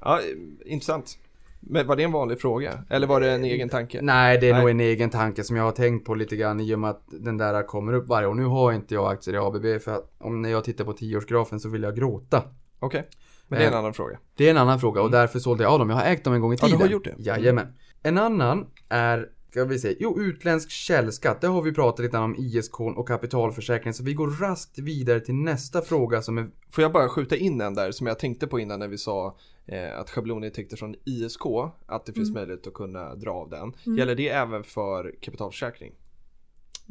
ja, intressant. Men var det en vanlig fråga? Eller var det en egen tanke? Nej, det är Nej. nog en egen tanke som jag har tänkt på lite grann i och med att den där kommer upp varje år. Nu har inte jag aktier i ABB för att om när jag tittar på tioårsgrafen så vill jag gråta. Okej. Men det är en Eh, annan fråga. Det är en annan fråga och därför sålde jag av dem. Jag har ägt dem en gång i Ja, du tiden. har gjort det. Jajamän. En annan är, ska vi se, jo utländsk källskatt. Det har vi pratat lite om ISK och kapitalförsäkring. Så vi går raskt vidare till nästa fråga som är Får jag bara skjuta in en där som jag tänkte på innan när vi sa eh, att schablonintäkter från ISK, att det finns möjlighet att kunna dra av den. Gäller det även för kapitalförsäkring?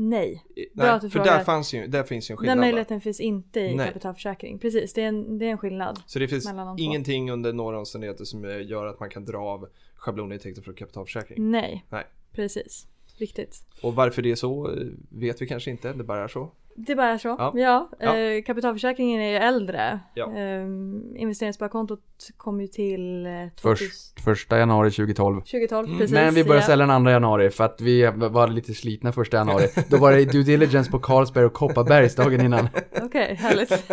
Nej, Nej, att du för där, fanns ju, där finns ju en skillnad. den möjligheten finns inte i Nej. kapitalförsäkring. Precis, det är en, det är en skillnad. Så det finns mellan de två. ingenting under några omständigheter som gör att man kan dra av schablonintäkter från kapitalförsäkring. Nej, Nej. precis. Riktigt. Och varför det är så eh, vet vi kanske inte, det bara är så. Det bara är så. Ja. Ja, Ja. Eh, kapitalförsäkringen är ju äldre. Ja. Eh, investeringssparkontot kom ju till eh, 2000 först, första januari 2012. 2012. Mm. Precis, Men vi började ja. sälja den 2 januari för att vi var lite slitna första januari. Då var det due diligence på Carlsberg och Kopparbergs dagen innan. Okej, härligt.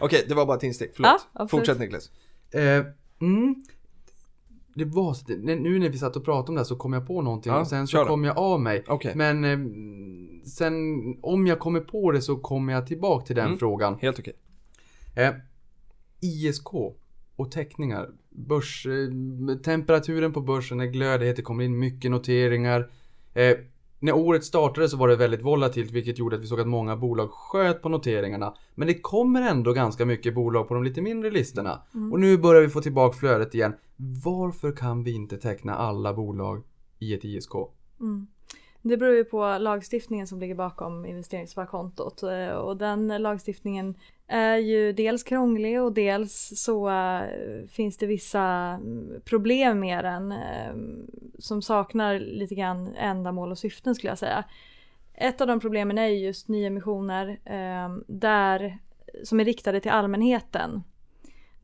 Okej, det var bara ett instick, förlåt. Fortsätt Niklas. Eh, mm. Det var, så- nu när vi satt och pratade om det här så kom jag på någonting Ja, och sen så kom jag av mig. Okej, Men eh, sen om jag kommer på det så kommer jag tillbaka till den Mm. frågan. helt okej. Eh, ISK och teckningar. Börs, eh, temperaturen på börsen är glödhet, det kommer in mycket noteringar. Eh, när året startade så var det väldigt volatilt vilket gjorde att vi såg att många bolag sköt på noteringarna. Men det kommer ändå ganska mycket bolag på de lite mindre listorna. Och nu börjar vi få tillbaka flödet igen. Varför kan vi inte teckna alla bolag i ett ISK? Mm. Det beror ju på lagstiftningen som ligger bakom investeringssparkontot eh, och den lagstiftningen är ju dels krånglig och dels så eh, finns det vissa mm, problem med den eh, som saknar lite grann ändamål och syften skulle jag säga. Ett av de problemen är just nyemissioner där, som är riktade till allmänheten.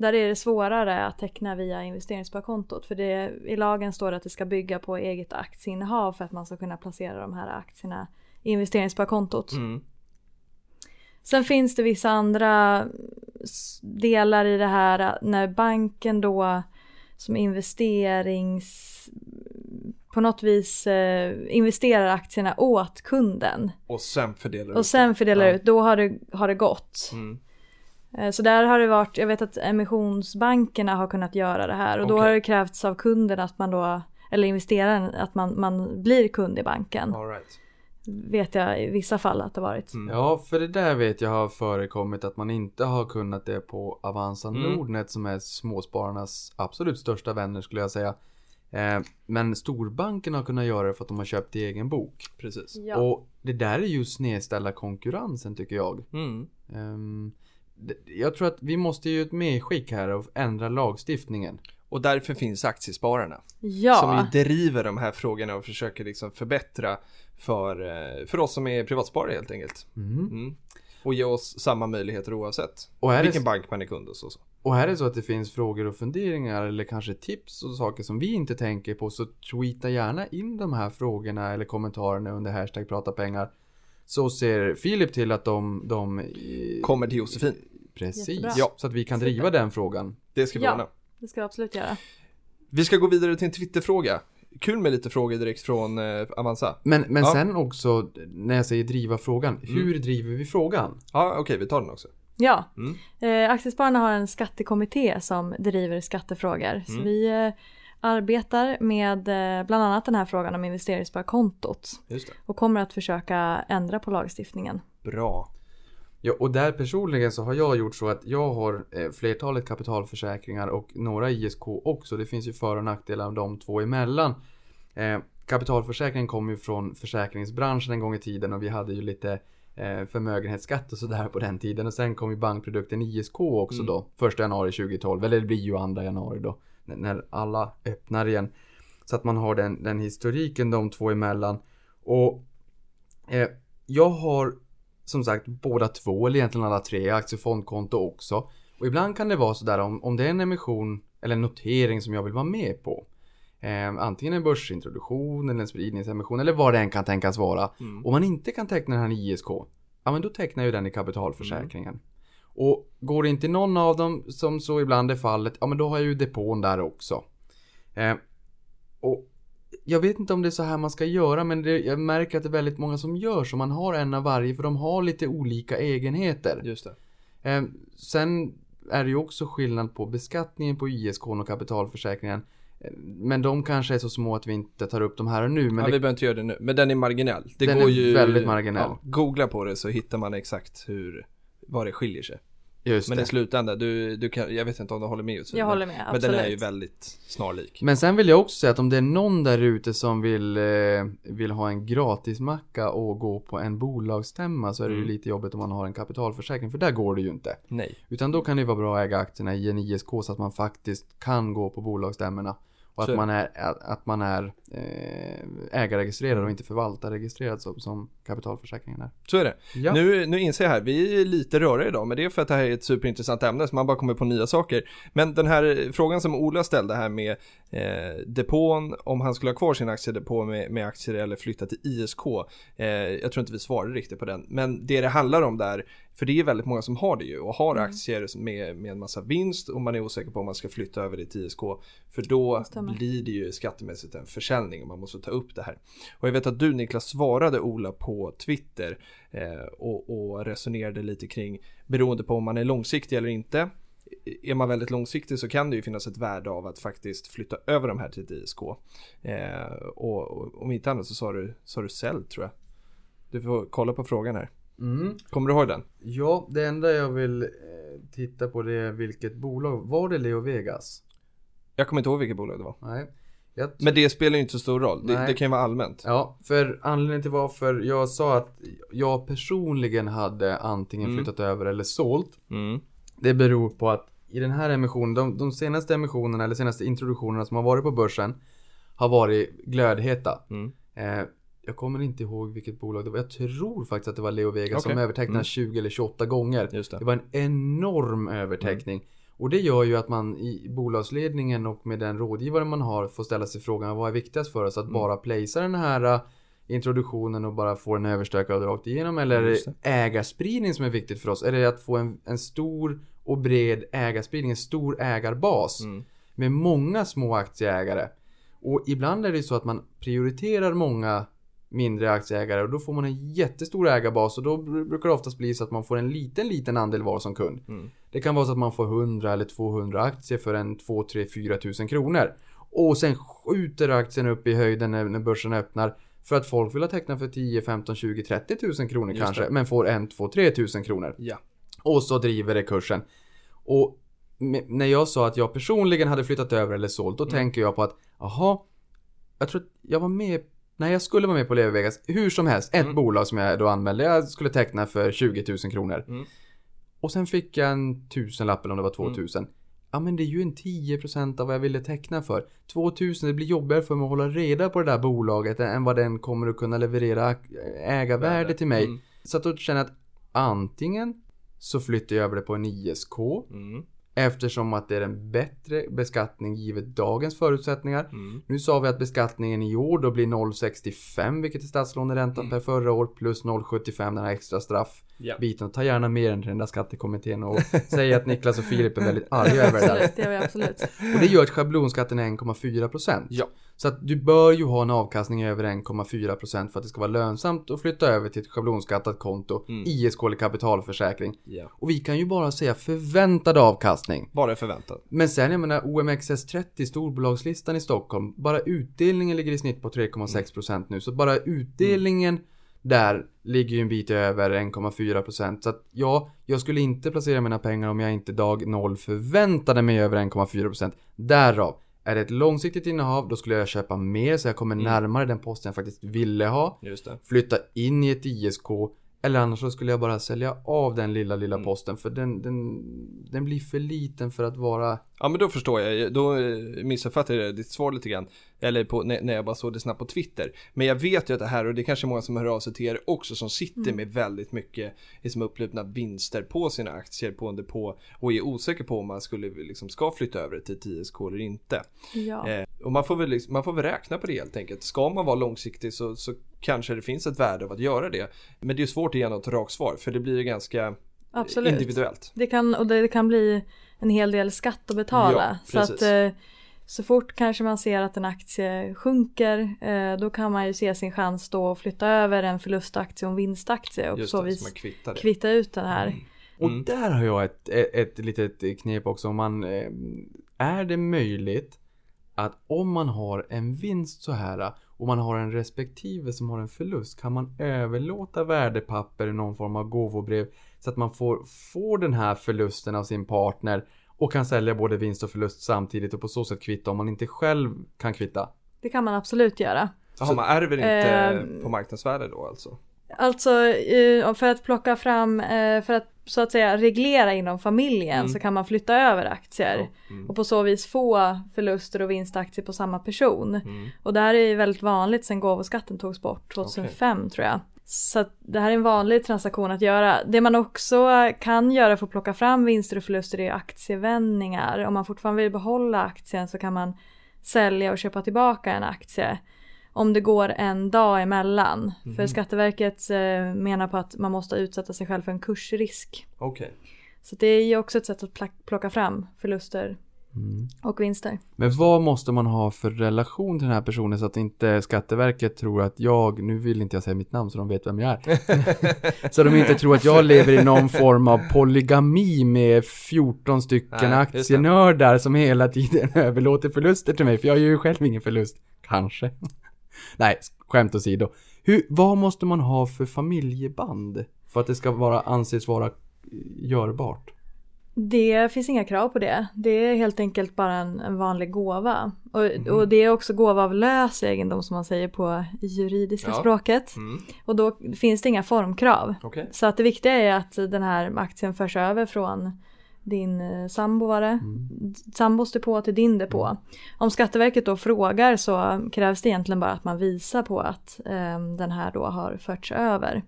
Där är det svårare att teckna via investeringssparkontot för det, i lagen står det att det ska bygga på eget aktieinnehav för att man ska kunna placera de här aktierna i investeringssparkontot. Mm. Sen finns det vissa andra delar i det här när banken då som investerings på något vis eh, investerar aktierna åt kunden Och sen fördelar och sen fördelar Ja. ut, då har det, har det gått. Mm. Eh, Så där har det varit, jag vet att emissionsbankerna har kunnat göra det här och då Okej. har det krävts av kunden att man då, eller investeraren, att man, man blir kund i banken. All right. Vet jag i vissa fall att det varit. Mm. Ja, för det där vet jag har förekommit att man inte har kunnat det på Avanza Mm. Nordnet som är småspararnas absolut största vänner skulle jag säga. Eh, men storbankerna har kunnat göra det för att de har köpt i egen bok. Precis. Ja. Och det där är ju snedställa konkurrensen tycker jag. Mm. Det- jag tror att vi måste ju ett medskick här och ändra lagstiftningen. Och därför finns Aktiespararna. ja. Som ju driver de här frågorna och försöker liksom förbättra för, eh, för oss som är privatsparare helt enkelt. Mm. Mm. Och ge oss samma möjligheter oavsett Och, är det, vilken bank man är kund hos och så. och är det så att det finns frågor och funderingar eller kanske tips och saker som vi inte tänker på så tweeta gärna in de här frågorna eller kommentarerna under hashtag prata pengar. Så ser Filip till att de, de Kommer till Josefin. Precis, Jättebra. ja, så att vi kan Super. driva den frågan. Det ska vi Ja. ordna. Det ska jag absolut göra. Vi ska gå vidare till en Twitterfråga. kul med lite frågor direkt från eh, Avanza. Men, men Ja. sen också, när jag säger driva frågan, hur driver vi frågan? Ja, okej, vi tar den också. Ja, Mm. eh, Aktiespararna har en skattekommitté som driver skattefrågor. Så Mm. vi eh, arbetar med eh, bland annat den här frågan om investeringssparkontot Just det. och kommer att försöka ändra på lagstiftningen. Bra. Ja, och där personligen så har jag gjort så att jag har eh, flertalet kapitalförsäkringar och några ISK också. Det finns ju för och nackdelar av de två emellan. Eh, kapitalförsäkringen kom ju från försäkringsbranschen en gång i tiden och vi hade ju lite eh, förmögenhetsskatt och sådär på den tiden. Och sen kom ju bankprodukten ISK också då, 1 januari 2012. Eller det blir ju 2 januari då, när- när alla öppnar igen. Så att man har den, den historiken de två emellan. Och eh, jag har som sagt båda två, eller egentligen alla tre, aktiefondkonto också. Och ibland kan det vara sådär om, om det är en emission eller en notering som jag vill vara med på. Eh, antingen en börsintroduktion eller en spridningsemission eller vad det än kan tänkas vara. Mm. Om man inte kan teckna den här i ISK, ja men då tecknar ju den i kapitalförsäkringen. Och går det inte någon av dem som så ibland är fallet, ja men då har jag ju depån där också. Eh, och jag vet inte om det är så här man ska göra men det, jag märker att det är väldigt många som gör så. Man har en av varje för de har lite olika egenheter. Just det. Eh, sen är det ju också skillnad på beskattningen på ISK och kapitalförsäkringen. Eh, Men de kanske är så små att vi inte tar upp de här och nu. Men ja, det, vi behöver inte göra det nu, men den är marginell. Det Den går är ju, väldigt marginell. Ja, googla på det så hittar man exakt hur, vad det skiljer sig. Just Men det. i slutändan, du, du kan, jag vet inte om du håller med Josefin, Jag men, håller med, Men absolut. den är ju väldigt snarlik. Men sen vill jag också säga att om det är någon där ute som vill, eh, vill ha en gratismacka och gå på en bolagsstämma så är det ju Mm. lite jobbigt om man har en kapitalförsäkring för där går det ju inte. Nej. Utan då kan det vara bra att äga aktierna i en ISK så att man faktiskt kan gå på bolagsstämmorna. Och Så att man är, att att man är eh, ägarregistrerad och inte förvaltarregistrerad som, som kapitalförsäkringen är. Så är det. Ja. Nu, nu inser jag här, vi är lite röriga idag, men det är för att det här är ett superintressant ämne, så man bara kommer på nya saker. Men den här frågan som Ola ställde här med eh, depån, om han skulle ha kvar sin aktiedepå med, med aktier eller flytta till ISK. Eh, jag tror inte vi svarade riktigt på den, men det det handlar om där, för det är väldigt många som har det ju och har aktier med, med en massa vinst och man är osäker på om man ska flytta över det till ISK. För då stämmer. blir det ju skattemässigt en försäljning och man måste ta upp det här. Och jag vet att du Niklas svarade Ola på Twitter eh, och, och resonerade lite kring beroende på om man är långsiktig eller inte. Är man väldigt långsiktig så kan det ju finnas ett värde av att faktiskt flytta över de här till ett ISK. Eh, och, och om inte annat så sa du, sa du sälj tror jag. Du får kolla på frågan här. Mm. Kommer du ihåg den? Ja, det enda jag vill eh, titta på det är vilket bolag. Var det Leo Vegas? Jag kommer inte ihåg vilket bolag det var. Nej. Jag Men det spelar ju inte så stor roll. Det, det kan ju vara allmänt. Ja, för anledningen till varför jag sa att jag personligen hade antingen Mm. flyttat över eller sålt. Mm. Det beror på att i den här emissionen, de, de senaste emissionerna eller senaste introduktionerna som har varit på börsen har varit glödheta. Mm. Eh, jag kommer inte ihåg vilket bolag det var. Jag tror faktiskt att det var Leo Vegas Okej. som övertecknade Mm. 20 eller 28 gånger. Det. Det var en enorm övertäckning. Och det gör ju att man i bolagsledningen och med den rådgivare man har får ställa sig frågan vad är viktigast för oss? Att Mm. bara placea den här äh, introduktionen och bara få den överstökad rakt igenom? Eller är det ägarspridning som är viktigt för oss? Är det att få en, en stor och bred ägarspridning, en stor ägarbas Mm. med många små aktieägare? Och ibland är det så att man prioriterar många mindre aktieägare och då får man en jättestor ägarbas och då br- brukar det oftast bli så att man får en liten, liten andel var som kund. Mm. Det kan vara så att man får 100 eller 200 aktier för en 2, 3, 4 tusen kronor. Och sen skjuter aktien upp i höjden när, när börsen öppnar. För att folk vill ha tecknat för 10, 15, 20, 30 tusen kronor Just kanske. det. Men får 1, 2, 3 tusen kronor. Ja. Och så driver det kursen. Och när jag sa att jag personligen hade flyttat över eller sålt. Då Mm. tänker jag på att, aha. Jag tror att jag var med Nej, jag skulle vara med på Leo Vegas. Hur som helst, ett Mm. bolag som jag då anmälde. Jag skulle teckna för 20 000 kronor. Mm. Och sen fick jag en tusenlapp eller om det var 2000. Ja men det är ju en 10% av vad jag ville teckna för. 2000, det blir jobbigare för mig att hålla reda på det där bolaget än vad den kommer att kunna leverera ägarvärde Värde. till mig. Mm. Så att då känner jag att antingen så flyttar jag över det på en ISK Mm. Eftersom att det är en bättre beskattning givet dagens förutsättningar. Mm. Nu sa vi att beskattningen i år då blir 0,65 vilket är statslåneräntan Mm. per förra år plus 0,75 den här extra straff Ja. ta gärna med den till den där skattekommittén och säg att Niklas och Filip är väldigt arga över det där. Absolut, det gör vi absolut. Och det gör att schablonskatten är 1,4 procent. Ja. Så att du bör ju ha en avkastning över 1,4 procent för att det ska vara lönsamt att flytta över till ett schablonskattat konto, Mm. ISK eller kapitalförsäkring. Ja. Och vi kan ju bara säga förväntad avkastning. Bara förväntat. Men sen jag menar OMXS30, storbolagslistan i Stockholm, bara utdelningen ligger i snitt på 3,6 procent nu. Så bara utdelningen där ligger ju en bit över 1,4 procent. Så att ja, jag skulle inte placera mina pengar om jag inte dag 0 förväntade mig över 1,4 procent. Därav, är det ett långsiktigt innehav, då skulle jag köpa mer så jag kommer närmare den posten jag faktiskt ville ha. Flytta in i ett ISK. Eller annars så skulle jag bara sälja av den lilla, lilla posten. För den, den, den blir för liten för att vara Ja men då förstår jag, då eh, missuppfattade jag ditt svar lite grann. Eller på, när, jag bara såg det snabbt på Twitter. Men jag vet ju att det här, och det är kanske många som hör av sig till er också, som sitter med väldigt mycket liksom upplupna vinster på sina aktier på en depå och är osäker på om man skulle liksom ska flytta över till ett ISK eller inte. Ja. Eh, och man får, väl, liksom- man får väl räkna på det helt enkelt. Ska man vara långsiktig så, så kanske det finns ett värde av att göra det. Men det är svårt att ge något rakt svar för det blir ju ganska Absolut. individuellt. Det kan, och det kan bli en hel del skatt att betala. Ja, så att eh, så fort kanske man ser att en aktie sjunker eh, då kan man ju se sin chans då att flytta över en förlustaktie och en vinstaktie och på Just så det, så vis det. kvitta ut den här. Och Mm. där har jag ett, ett, ett litet knep också. Om man, eh, är det möjligt att om man har en vinst så här och man har en respektive som har en förlust kan man överlåta värdepapper i någon form av gåvobrev så att man får, får den här förlusten av sin partner och kan sälja både vinst och förlust samtidigt och på så sätt kvitta om man inte själv kan kvitta. Det kan man absolut göra. Jaha, man ärver inte Ehm, på marknadsvärde då alltså? Alltså eh, för att plocka fram, eh, för att så att säga reglera inom familjen Mm. så kan man flytta över aktier. Ja, mm. Och på så vis få förluster och vinstaktier på samma person. Mm. Och det här är ju väldigt vanligt sen gåvoskatten togs bort 2005 tror jag. Så det här är en vanlig transaktion att göra. Det man också kan göra för att plocka fram vinster och förluster är aktievändningar. Om man fortfarande vill behålla aktien så kan man sälja och köpa tillbaka en aktie. Om det går en dag emellan. För Skatteverket eh, menar på att man måste utsätta sig själv för en kursrisk. Okej. Så det är ju också ett sätt att plocka fram förluster och vinster. Men vad måste man ha för relation till den här personen så att inte Skatteverket tror att jag, nu vill inte jag säga mitt namn så de vet vem jag är. så de inte tror att jag lever i någon form av polygami med 14 stycken Nej, aktienördar som hela tiden överlåter förluster till mig. För jag gör ju själv ingen förlust. Kanske. Nej, skämt åsido. Hur, vad måste man ha för familjeband? För att det ska vara, anses vara görbart? Det finns inga krav på det. Det är helt enkelt bara en, en vanlig gåva. Och, Mhm. och det är också gåva av lös egendom som man säger på juridiska Ja. språket. Mm. Och då finns det inga formkrav. Okej. Så att det viktiga är att den här aktien förs över från din eh, sambo var det. Mm. Sambos depå till din depå. Om Skatteverket då frågar så krävs det egentligen bara att man visar på att eh, den här då har förts över.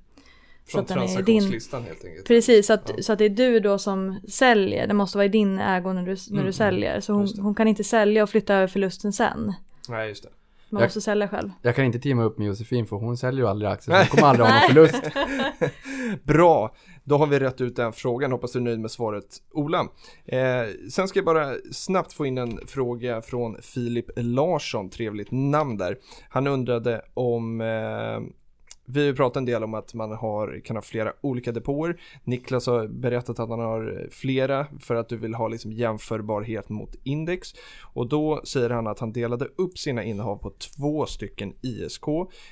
Så Från att den är din, transaktionslistan helt enkelt. Precis, så att, Ja. så att det är du då som säljer. Det måste vara i din ägo när du, när Mm, du säljer. Så hon, hon kan inte sälja och flytta över förlusten sen. Nej, just det. Man Jag- måste sälja själv. Jag kan inte teama upp med Josefin för hon säljer ju aldrig aktier. Så hon kommer aldrig ha någon förlust. Bra, då har vi rätt ut den frågan. Hoppas du är nöjd med svaret, Ola. Eh, sen ska jag bara snabbt få in en fråga från Filip Larsson, trevligt namn där. Han undrade om eh, vi har ju pratat en del om att man har, kan ha flera olika depåer. Niklas har berättat att han har flera för att du vill ha liksom jämförbarhet mot index. Och då säger han att han delade upp sina innehav på två stycken ISK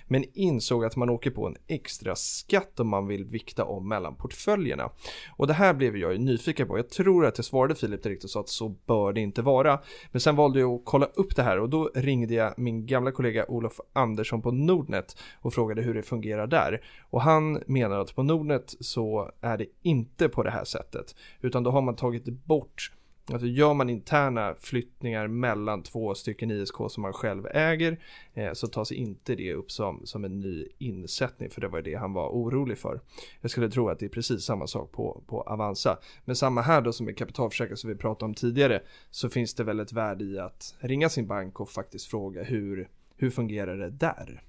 men insåg att man åker på en extra skatt om man vill vikta om mellan portföljerna. Och det här blev jag ju nyfiken på. Jag tror att jag svarade Filip direkt och sa att så bör det inte vara. Men sen valde jag att kolla upp det här och då ringde jag min gamla kollega Olof Andersson på Nordnet och frågade hur det fungerar där. Och han menar att på Nordnet så är det inte på det här sättet utan då har man tagit bort Alltså gör man interna flyttningar mellan två stycken ISK som man själv äger eh, så tas inte det upp som, som en ny insättning för det var det han var orolig för. Jag skulle tro att det är precis samma sak på, på Avanza. Men samma här då som med kapitalförsäkring som vi pratade om tidigare så finns det väl ett värde i att ringa sin bank och faktiskt fråga hur, hur fungerar det där?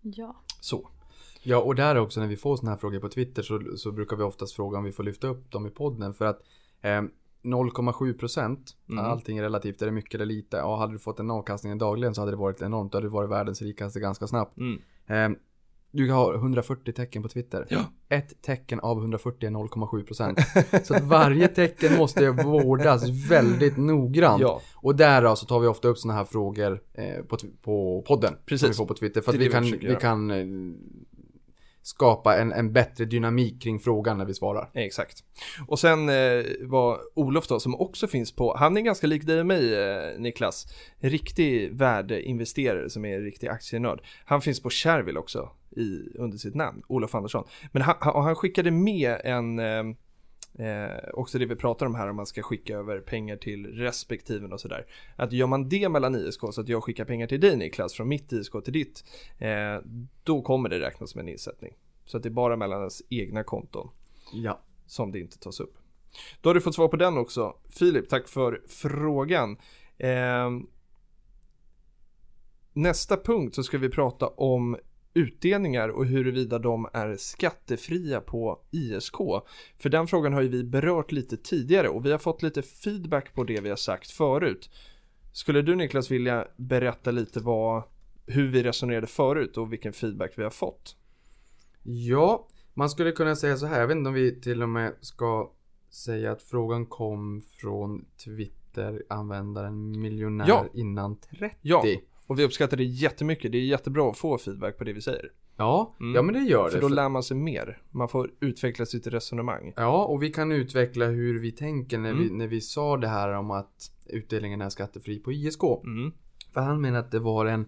Ja. Så. Ja, och där också när vi får sådana här frågor på Twitter så, så brukar vi oftast fråga om vi får lyfta upp dem i podden för att eh, 0,7 procent, Mm. allting är relativt, är det mycket eller lite? Ja, hade du fått en avkastning dagligen så hade det varit enormt, då hade du varit världens rikaste ganska snabbt. Mm. Eh, du har 140 tecken på Twitter. Ja. Ett tecken av 140 är 0,7 procent. så att varje tecken måste vårdas väldigt noggrant. Ja, Och där så tar vi ofta upp sådana här frågor eh, på, på podden. Precis. Som vi får på Twitter. För att vi kan, vi vi kan eh, skapa en, en bättre dynamik kring frågan när vi svarar. exakt. Och sen eh, var Olof då, som också finns på, han är ganska lik dig och mig eh, Niklas, en riktig värdeinvesterare som är en riktig aktienörd. Han finns på Shareville också i, under sitt namn, Olof Andersson. Men han, han, och han skickade med en, eh, eh, också det vi pratar om här, om man ska skicka över pengar till respektiven och sådär. Att gör man det mellan ISK, så att jag skickar pengar till dig Niklas, från mitt ISK till ditt, eh, då kommer det räknas som en insättning. Så att det är bara mellan ens egna konton Ja. som det inte tas upp. Då har du fått svar på den också. Filip, tack för frågan. Ehm, nästa punkt så ska vi prata om utdelningar och huruvida de är skattefria på ISK. För den frågan har ju vi berört lite tidigare och vi har fått lite feedback på det vi har sagt förut. Skulle du Niklas vilja berätta lite vad, hur vi resonerade förut och vilken feedback vi har fått? Ja, man skulle kunna säga så här. Jag vet inte om vi till och med ska säga att frågan kom från Twitter-användaren miljonär Ja. innan 30. Ja, och vi uppskattar det jättemycket. Det är jättebra att få feedback på det vi säger. Ja, Mm. ja men det gör För det. då För- lär man sig mer. Man får utveckla sitt resonemang. Ja, och vi kan utveckla hur vi tänker när, vi, Mm. när vi sa det här om att utdelningen är skattefri på ISK. Mm. För han menar att det var en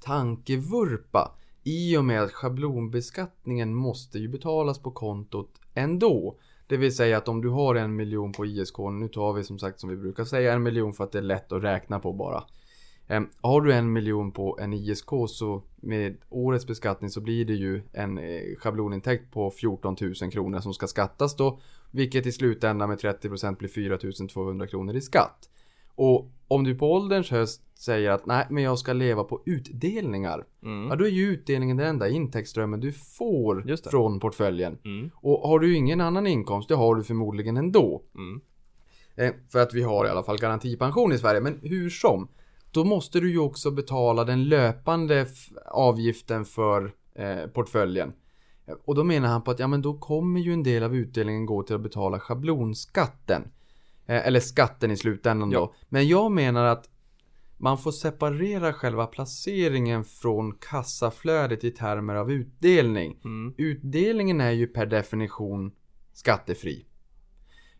tankevurpa i och med att schablonbeskattningen måste ju betalas på kontot ändå. Det vill säga att om du har en miljon på ISK, nu tar vi som sagt som vi brukar säga en miljon för att det är lätt att räkna på bara. Ehm, har du en miljon på en ISK så med årets beskattning så blir det ju en eh, schablonintäkt på 14 000 kronor som ska skattas då. Vilket i slutändan med 30% blir 4 200 kronor i skatt. Och om du på ålderns höst säger att nej men jag ska leva på utdelningar. Mm. Ja då är ju utdelningen den enda intäktsströmmen du får från portföljen. Mm. Och har du ingen annan inkomst, det har du förmodligen ändå. Mm. Eh, för att vi har i alla fall garantipension i Sverige. Men hur som. Då måste du ju också betala den löpande avgiften för eh, portföljen. Och då menar han på att ja men då kommer ju en del av utdelningen gå till att betala schablonskatten. Eh, eller skatten i slutändan Ja. då. Men jag menar att man får separera själva placeringen från kassaflödet i termer av utdelning. Mm. Utdelningen är ju per definition skattefri.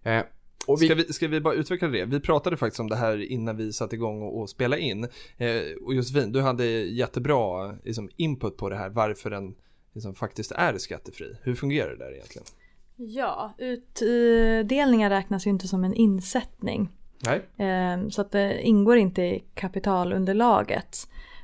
Eh, och vi, Ska, vi, ska vi bara utveckla det? Vi pratade faktiskt om det här innan vi satte igång och, och spela in. Eh, och Josefin, du hade jättebra liksom, input på det här, varför den liksom, faktiskt är skattefri. Hur fungerar det där egentligen? Ja, utdelningar räknas ju inte som en insättning. Nej. Ehm, Så att det ingår inte i kapitalunderlaget.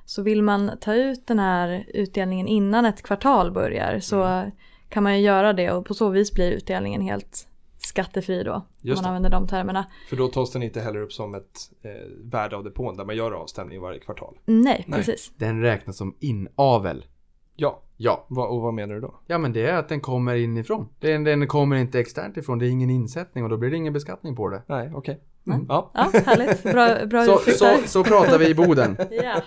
Så vill man ta ut den här utdelningen innan ett kvartal börjar så Mm. kan man ju göra det och på så vis blir utdelningen helt skattefri då. Just man det. använder de termerna. För då tas den inte heller upp som ett eh, värde av depån där man gör avstämning varje kvartal. Nej, Nej. precis. den räknas som inavel. Ja, Ja. vad, och vad menar du då? Ja men det är att den kommer inifrån. Den, den kommer inte externt ifrån. Det är ingen insättning och då blir det ingen beskattning på det. Nej, okej. Nej. Mm. Ja. Ja, härligt. Bra, bra Så, så, så pratar vi i Boden. Ja.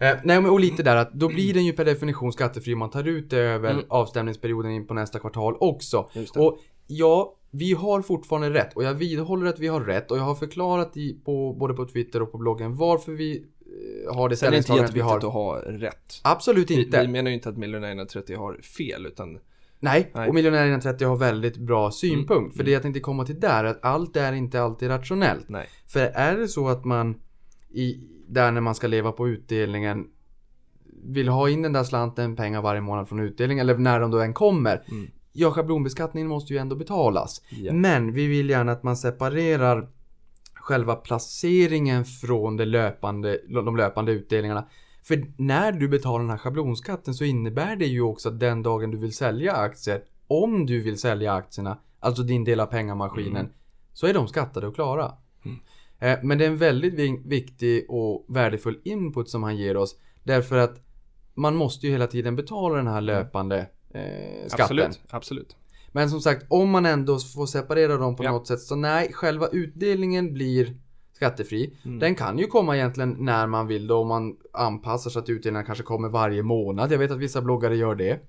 Eh, nej men och lite där att då blir den ju per definition skattefri om man tar ut det över Mm. avstämningsperioden in på nästa kvartal också. Och ja, vi har fortfarande rätt och jag vidhåller att vi har rätt och jag har förklarat i, på, både på Twitter och på bloggen varför vi eh, har det Sen är det inte ställningstagandet vi jätteviktigt har. att ha rätt. Absolut Vi, inte. vi menar ju inte att miljonärerna 30 har fel, utan Nej, Nej. och miljonärerna 30 har väldigt bra synpunkt. För det jag tänkte komma till där är att allt är inte alltid rationellt. nej. För är det så att man i, där när man ska leva på utdelningen vill ha in den där slanten pengar varje månad från utdelning eller när de då än kommer. Mm. Ja, schablonbeskattningen måste ju ändå betalas. Ja. Men vi vill gärna att man separerar själva placeringen från det löpande, de löpande utdelningarna. För när du betalar den här schablonskatten så innebär det ju också att den dagen du vill sälja aktier, om du vill sälja aktierna, alltså din del av pengamaskinen, så är de skattade och klara. Eh, Men det är en väldigt vi- viktig och värdefull input som han ger oss. Därför att man måste ju hela tiden betala den här löpande eh, skatten. Absolut, absolut. Men som sagt, om man ändå får separera dem på Ja. något sätt så nej, själva utdelningen blir skattefri. Mm. Den kan ju komma egentligen när man vill då om man anpassar så att utdelningen kanske kommer varje månad. Jag vet att vissa bloggare gör det.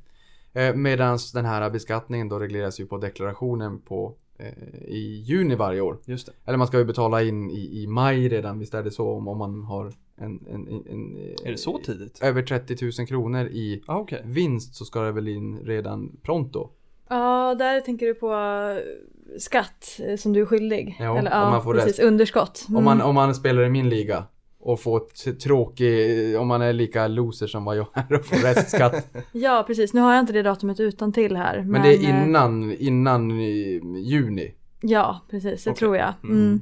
Eh, Medan den här beskattningen då regleras ju på deklarationen på eh, i juni varje år. Just det. Eller man ska ju betala in i, i maj redan, visst är det så om, om man har en, en, en, Är det så tidigt? över 30 000 kronor i Ja, okej. vinst så ska det väl in redan pronto. Ja, där tänker du på eh, skatt eh, som du är skyldig. Ja, Eller, om ja, man får precis. Underskott. Mm. Om, man, om man spelar i min liga och får tråkig, om man är lika loser som vad jag är och får restskatt. Ja, precis. Nu har jag inte det datumet utan till här. Men, det är eh, innan, innan juni. Ja, precis. Det Okej. tror jag. Mm. Mm.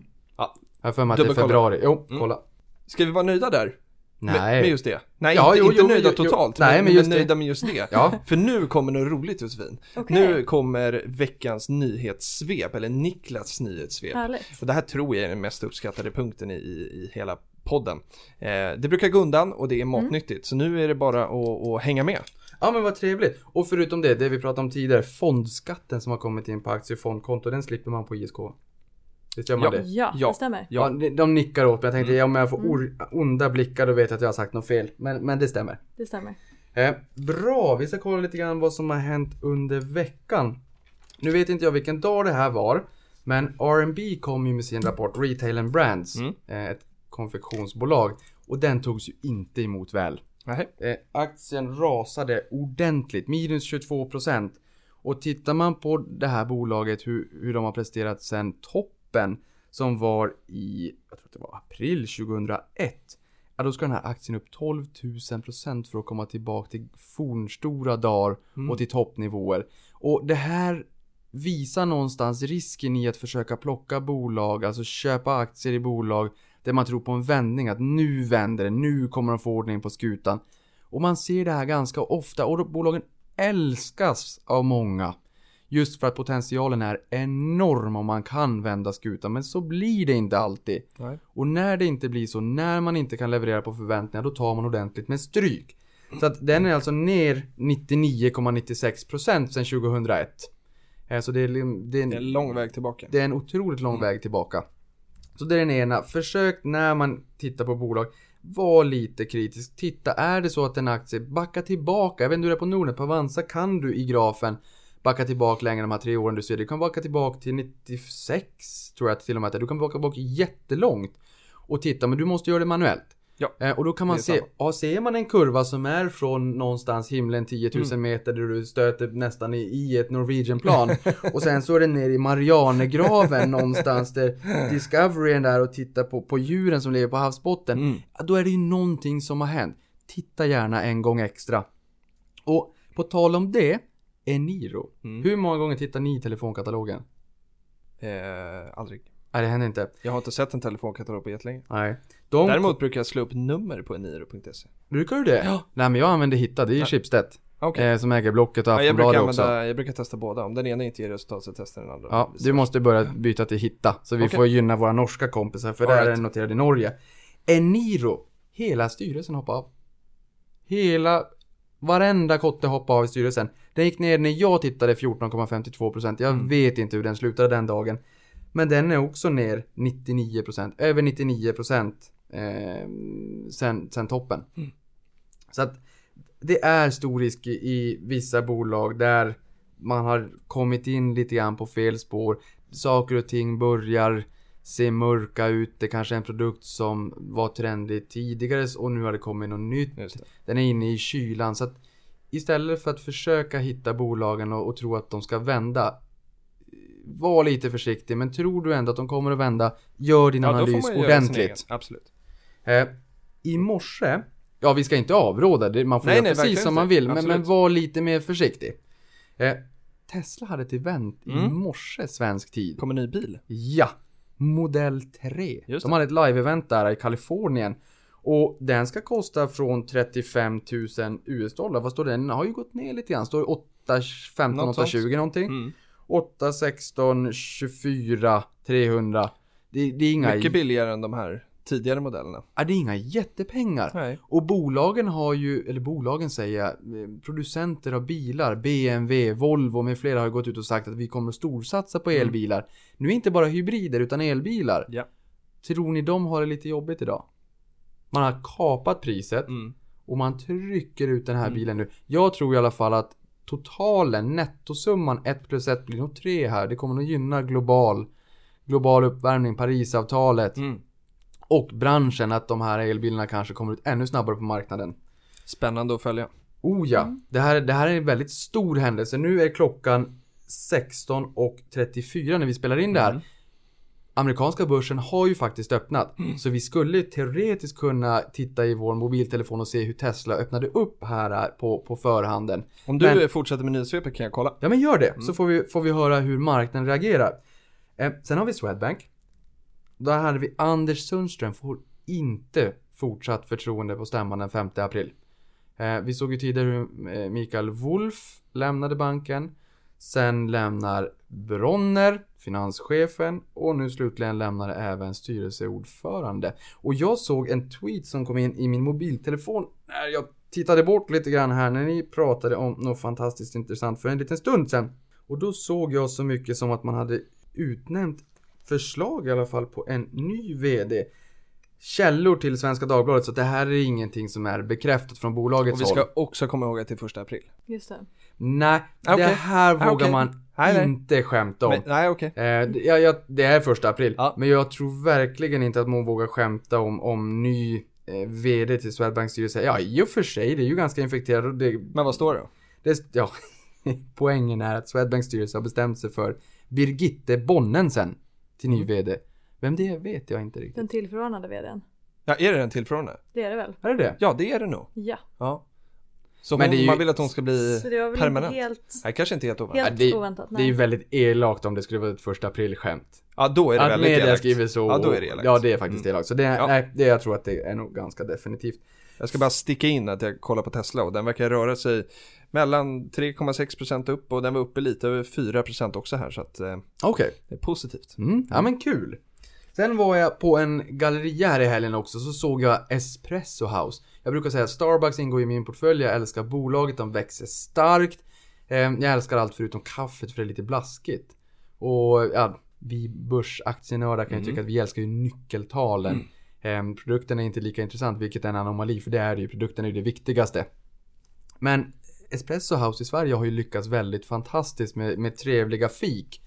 Jag har för mig att det är februari. Jo, Mm. kolla. Ska vi vara nöjda där? Med, Nej. med just det? Nej, Ja, inte, jo, inte jo, nöjda jo, jo. totalt. Nej, men just det. nöjda med just det. Ja. För nu kommer något roligt Josefin. Okej. Nu kommer veckans nyhetssvep, eller Niklas nyhetssvep. Härligt. Och det här tror jag är den mest uppskattade punkten i, i, i hela podden. Eh, det brukar gå undan och det är matnyttigt, så nu är det bara att, att hänga med. Ja men vad trevligt. Och förutom det, det vi pratade om tidigare, fondskatten som har kommit in på aktiefondkonto, den slipper man på ISK. Visst gör man Ja. det? Ja, Ja. det stämmer. Ja, de- de nickar åt mig. Jag tänkte, Mm. ja, om jag får or- onda blickar då vet jag att jag har sagt något fel. Men, men det stämmer. Det stämmer. Eh, bra, vi ska kolla lite grann vad som har hänt under veckan. Nu vet inte jag vilken dag det här var. Men R&B kom ju med sin rapport Retail and Brands. Mm. Eh, ett konfektionsbolag. Och den togs ju inte emot väl. Nej. Eh, aktien rasade ordentligt, minus 22%. Och tittar man på det här bolaget, hur, hur de har presterat sedan toppen som var i, jag tror det var april 2001. Ja, då ska den här aktien upp 12 000% för att komma tillbaka till fornstora dagar och till toppnivåer. Och det här visar någonstans risken i att försöka plocka bolag, alltså köpa aktier i bolag där man tror på en vändning, att nu vänder det, nu kommer de få ordning på skutan. Och man ser det här ganska ofta och bolagen älskas av många. Just för att potentialen är enorm om man kan vända skutan, men så blir det inte alltid. Nej. Och när det inte blir så, när man inte kan leverera på förväntningar, då tar man ordentligt med stryk. Så att den är alltså ner 99,96% sedan 2001. Eh, Så det är, det är, Det är en lång väg tillbaka. det är en otroligt lång väg tillbaka. Så det är den ena. Försök när man tittar på bolag, var lite kritisk. Titta, är det så att en aktie backar tillbaka? Jag vet inte hur det är på Nordnet, på Avanza kan du i grafen backa tillbaka längre de här tre åren du ser. Du kan backa tillbaka till 96 tror jag till och med. Du kan backa tillbaka jättelångt. Och titta, men du måste göra det manuellt. Ja, Eh, och då kan man se, ja, ser man en kurva som är från någonstans himlen 10 000 Mm. meter där du stöter nästan i, i ett Norwegian-plan och sen så är det ner i Marianergraven någonstans där Discovery är där och tittar på, på djuren som lever på havsbotten. Mm. Ja, Då är det ju någonting som har hänt. Titta gärna en gång extra. Och på tal om det, Eniro. Mm. Hur många gånger tittar ni i telefonkatalogen? Eh, aldrig. Nej, det händer inte. Jag har inte sett en telefonkatalog på jättelänge. Nej. De Däremot brukar jag slå upp nummer på eniro.se. Brukar du det? Ja. Nej, men jag använder Hitta. Det är ju. Schibsted. Okej. Eh, som äger Blocket och Ja, jag, brukar Aftonbladet också. jag brukar testa båda. Om den ena inte ger resultat så testar den andra. Ja, du måste börja byta till Hitta. Så vi Okej. får gynna våra norska kompisar. För All där är den noterad i Norge. Eniro. Hela styrelsen hoppade av. Hela, varenda kotte hoppade av i styrelsen. Den gick ner när jag tittade 14,52%. Jag Mm. vet inte hur den slutade den dagen. Men den är också ner 99%. Över 99% eh, sen, sen toppen. Mm. Så att det är stor risk i, vissa bolag där man har kommit in lite grann på fel spår. Saker och ting börjar se mörka ut. Det kanske är en produkt som var trendig tidigare och nu har det kommit något nytt. Den är inne i kylan. Så att istället för att försöka hitta bolagen och, och tro att de ska vända. Var lite försiktig, men tror du ändå att de kommer att vända, gör din Ja, analys ordentligt. Absolut. Eh, I morse, ja vi ska inte avråda, det, man får Nej, göra nej, precis som man vill, men, men var lite mer försiktig. Eh, Tesla hade ett event i Mm. morse svensk tid. Kommer ny bil. Ja, Modell 3. Just De hade ett live-event där i Kalifornien. Och den ska kosta från 35 000 US-dollar. Vad står det? Den har ju gått ner lite grann. Står 8, 15, Något 8, sånt. 20 någonting. Mm. 8, 16, 24, 300. Det, det är inga... Mycket billigare än de här tidigare modellerna. Ja, det är inga jättepengar. Nej. Och bolagen har ju, eller bolagen säger jag, eh, producenter av bilar, BMW, Volvo med flera har gått ut och sagt att vi kommer att storsatsa på elbilar. Nu är inte bara hybrider utan elbilar. Ja. Tror ni de har det lite jobbigt idag? Man har kapat priset Mm. och man trycker ut den här bilen nu. Jag tror i alla fall att totalen, nettosumman 1 plus 1 blir nog 3 här. Det kommer nog gynna global, global uppvärmning, Parisavtalet Mm. Och branschen att de här elbilarna kanske kommer ut ännu snabbare på marknaden. Spännande att följa. Oh ja, det, här, det här är en väldigt stor händelse. Nu är klockan 16.34 när vi spelar in det här. Amerikanska börsen har ju faktiskt öppnat. Så vi skulle teoretiskt kunna titta i vår mobiltelefon och se hur Tesla öppnade upp här på, på förhanden. Om du Men- fortsätter med nyhetssvepet kan jag kolla. Ja men gör det, så får vi, får vi höra hur marknaden reagerar. Eh, sen har vi Swedbank. Där hade vi Anders Sundström får inte fortsatt förtroende på stämman den 5 april. Eh, vi såg ju tidigare hur eh, Mikael Wolf lämnade banken. Sen lämnar Bronner, finanschefen och nu slutligen lämnar även styrelseordförande. Och jag såg en tweet som kom in i min mobiltelefon när jag tittade bort lite grann här när ni pratade om något fantastiskt intressant för en liten stund sedan. Och då såg jag så mycket som att man hade utnämnt förslag i alla fall på en ny VD. Källor till Svenska Dagbladet så det här är ingenting som är bekräftat från bolagets Och vi håll. ska också komma ihåg att det är första april. Just det. Nej, Ah, Okej. det här Ah, vågar okej. man Nej, nej. inte skämta om. Men, nej, okej. Eh, det- det är första april. Ja. Men jag tror verkligen inte att man vågar skämta om, om ny eh, VD till Swedbanks styrelse. Ja, i och för sig, det är ju ganska infekterat. och Det, Men vad står det då? det, ja, poängen är att Swedbanks styrelse har bestämt sig för Birgitte Bonnensen till Mm. ny VD. Vem det är vet jag inte riktigt. Den tillförordnade vdn. Ja, är det den tillförordnade? Det är det väl? Är det det? Ja, det är det nog. Ja. Ja. Så Men hon, ju- man vill att hon ska bli Så det var väl permanent? inte helt, Nej, kanske inte helt oväntat. helt Ja, det- oväntat. Det är ju väldigt elakt om det skulle vara ett första april-skämt. Ja, då är det Att väldigt media elakt. skriver så. Ja, då är det elakt. Ja, det är faktiskt elakt. Så det, Ja. nej, det jag tror att det är nog ganska definitivt. Jag ska bara sticka in att jag kollar på Tesla och den verkar röra sig mellan 3,6% upp och den var uppe lite över 4% också här så att eh, Okej. det är positivt. Mm, ja men kul. Sen var jag på en galleria här i helgen också, så såg jag Espresso House. Jag brukar säga att Starbucks ingår i min portfölj, jag älskar bolaget, de växer starkt. Eh, Jag älskar allt förutom kaffet för det är lite blaskigt. Och ja, vi börsaktieNördar kan ju tycka att vi älskar ju nyckeltalen. Eh, Produkten är inte lika intressant, vilket är en anomali, för det är det ju. Produkten är ju det viktigaste. Men Espresso House i Sverige har ju lyckats väldigt fantastiskt med, med trevliga fik.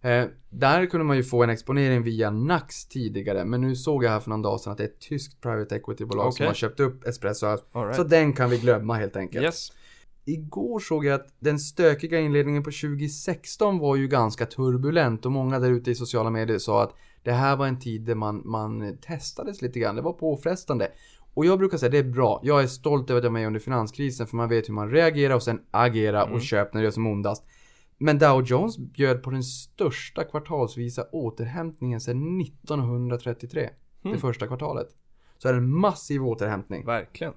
Eh, där kunde man ju få en exponering via Nax tidigare, men nu såg jag här för någon dag sedan att det är ett tyskt private equity-bolag som Okej. har köpt upp Espresso House. Right. Så den kan vi glömma helt enkelt. Yes. Igår såg jag att den stökiga inledningen på 2016 var ju ganska turbulent och många där ute i sociala medier sa att det här var en tid där man, man testades lite grann. Det var påfrestande. Och jag brukar säga det är bra. Jag är stolt över att jag var med under finanskrisen för man vet hur man reagerar och sen agera och köp när det är som ondast. Men Dow Jones bjöd på den största kvartalsvisa återhämtningen sedan 1933. Det första kvartalet. Så är det en massiv återhämtning. Verkligen.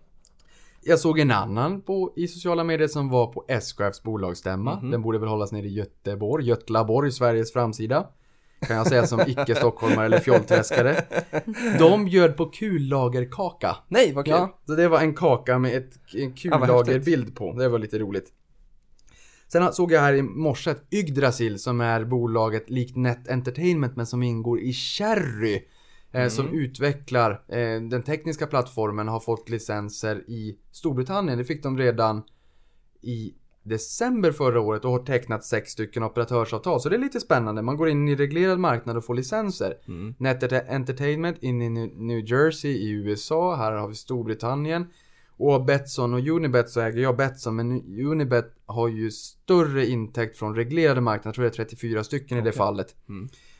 Jag såg en annan på, i sociala medier som var på SKFs bolagsstämma. Den borde väl hållas nere i Göteborg, Götlaborg, Sveriges framsida. Kan jag säga som icke-stockholmare eller fjollträskare. De bjöd på kullagerkaka. Nej, vad kul. Ja, så det var en kaka med ett, en kullagerbild på. Det var lite roligt. Sen såg jag här i morse att Yggdrasil som är bolaget likt Net Entertainment men som ingår i Cherry. Eh, Som utvecklar eh, den tekniska plattformen har fått licenser i Storbritannien. Det fick de redan i december förra året och har tecknat sex stycken operatörsavtal. Så det är lite spännande. Man går in i reglerad marknad och får licenser. Net Entertainment in i New- Jersey i USA. Här har vi Storbritannien. Och Betsson och Unibet så äger jag Betsson men Unibet har ju större intäkt från reglerade marknader. Jag tror det är 34 stycken i det fallet.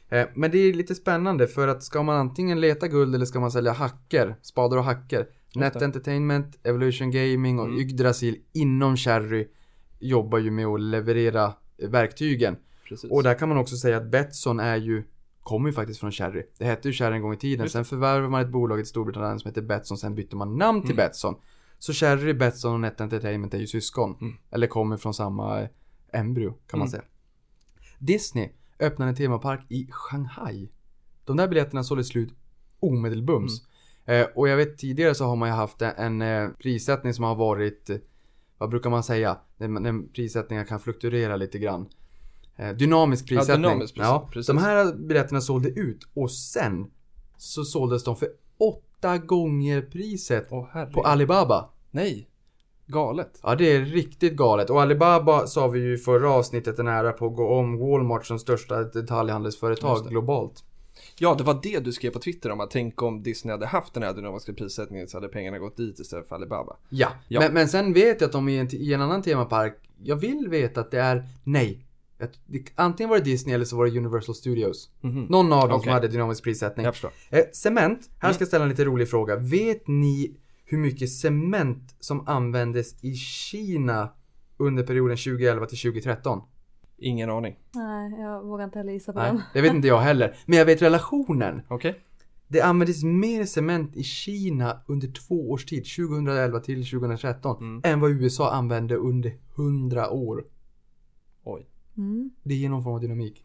Eh, Men det är lite spännande för att ska man antingen leta guld eller ska man sälja hacker, spadar och hacker. Net Entertainment, Evolution Gaming och Yggdrasil inom Cherry jobbar ju med att leverera verktygen. Precis. Och där kan man också säga att Betsson är ju Kommer ju faktiskt från Cherry. Det hette ju Cherry en gång i tiden. Sen förvärvade man ett bolag i Storbritannien som heter Betsson. Sen bytte man namn till Betsson. Så Cherry, Betsson och Net Entertainment är ju syskon. Eller kommer från samma eh, embryo kan man säga. Disney öppnade en temapark i Shanghai. De där biljetterna sålde slut omedelbums. Eh, och jag vet tidigare så har man ju haft en, en eh, prissättning som har varit, vad brukar man säga, när, prissättningar kan fluktuera lite grann. Dynamisk prissättning. dynamisk prissättning, ja, precis. de här biljetterna sålde ut och sen så såldes de för åtta gånger priset Åh herregud. på Alibaba. Nej. Galet. Ja, det är riktigt galet. Och Alibaba sa vi ju i förra avsnittet är nära på att gå om Walmart som största detaljhandelsföretag det. globalt. Ja, det var det du skrev på Twitter om att tänk om Disney hade haft den här dynamiska prissättningen så hade pengarna gått dit istället för Alibaba. Ja, Ja. Men, men sen vet jag att de i en, i en annan temapark, jag vill veta att det är nej. Att det, antingen var det Disney eller så var det Universal Studios. Någon av dem som Okej. hade dynamisk prissättning. Jag förstår. Eh, cement, här ska jag ställa en lite rolig fråga. Vet ni hur mycket cement som användes i Kina under perioden 2011 till 2013? Ingen aning. Nej, jag vågar inte heller gissa på Nej, den. det vet inte jag heller. Men jag vet relationen. Okej. Det användes mer cement i Kina under två års tid, 2011 till 2013, Mm. än vad USA använde under 100 år. Oj. Mm. Det ger någon form av dynamik.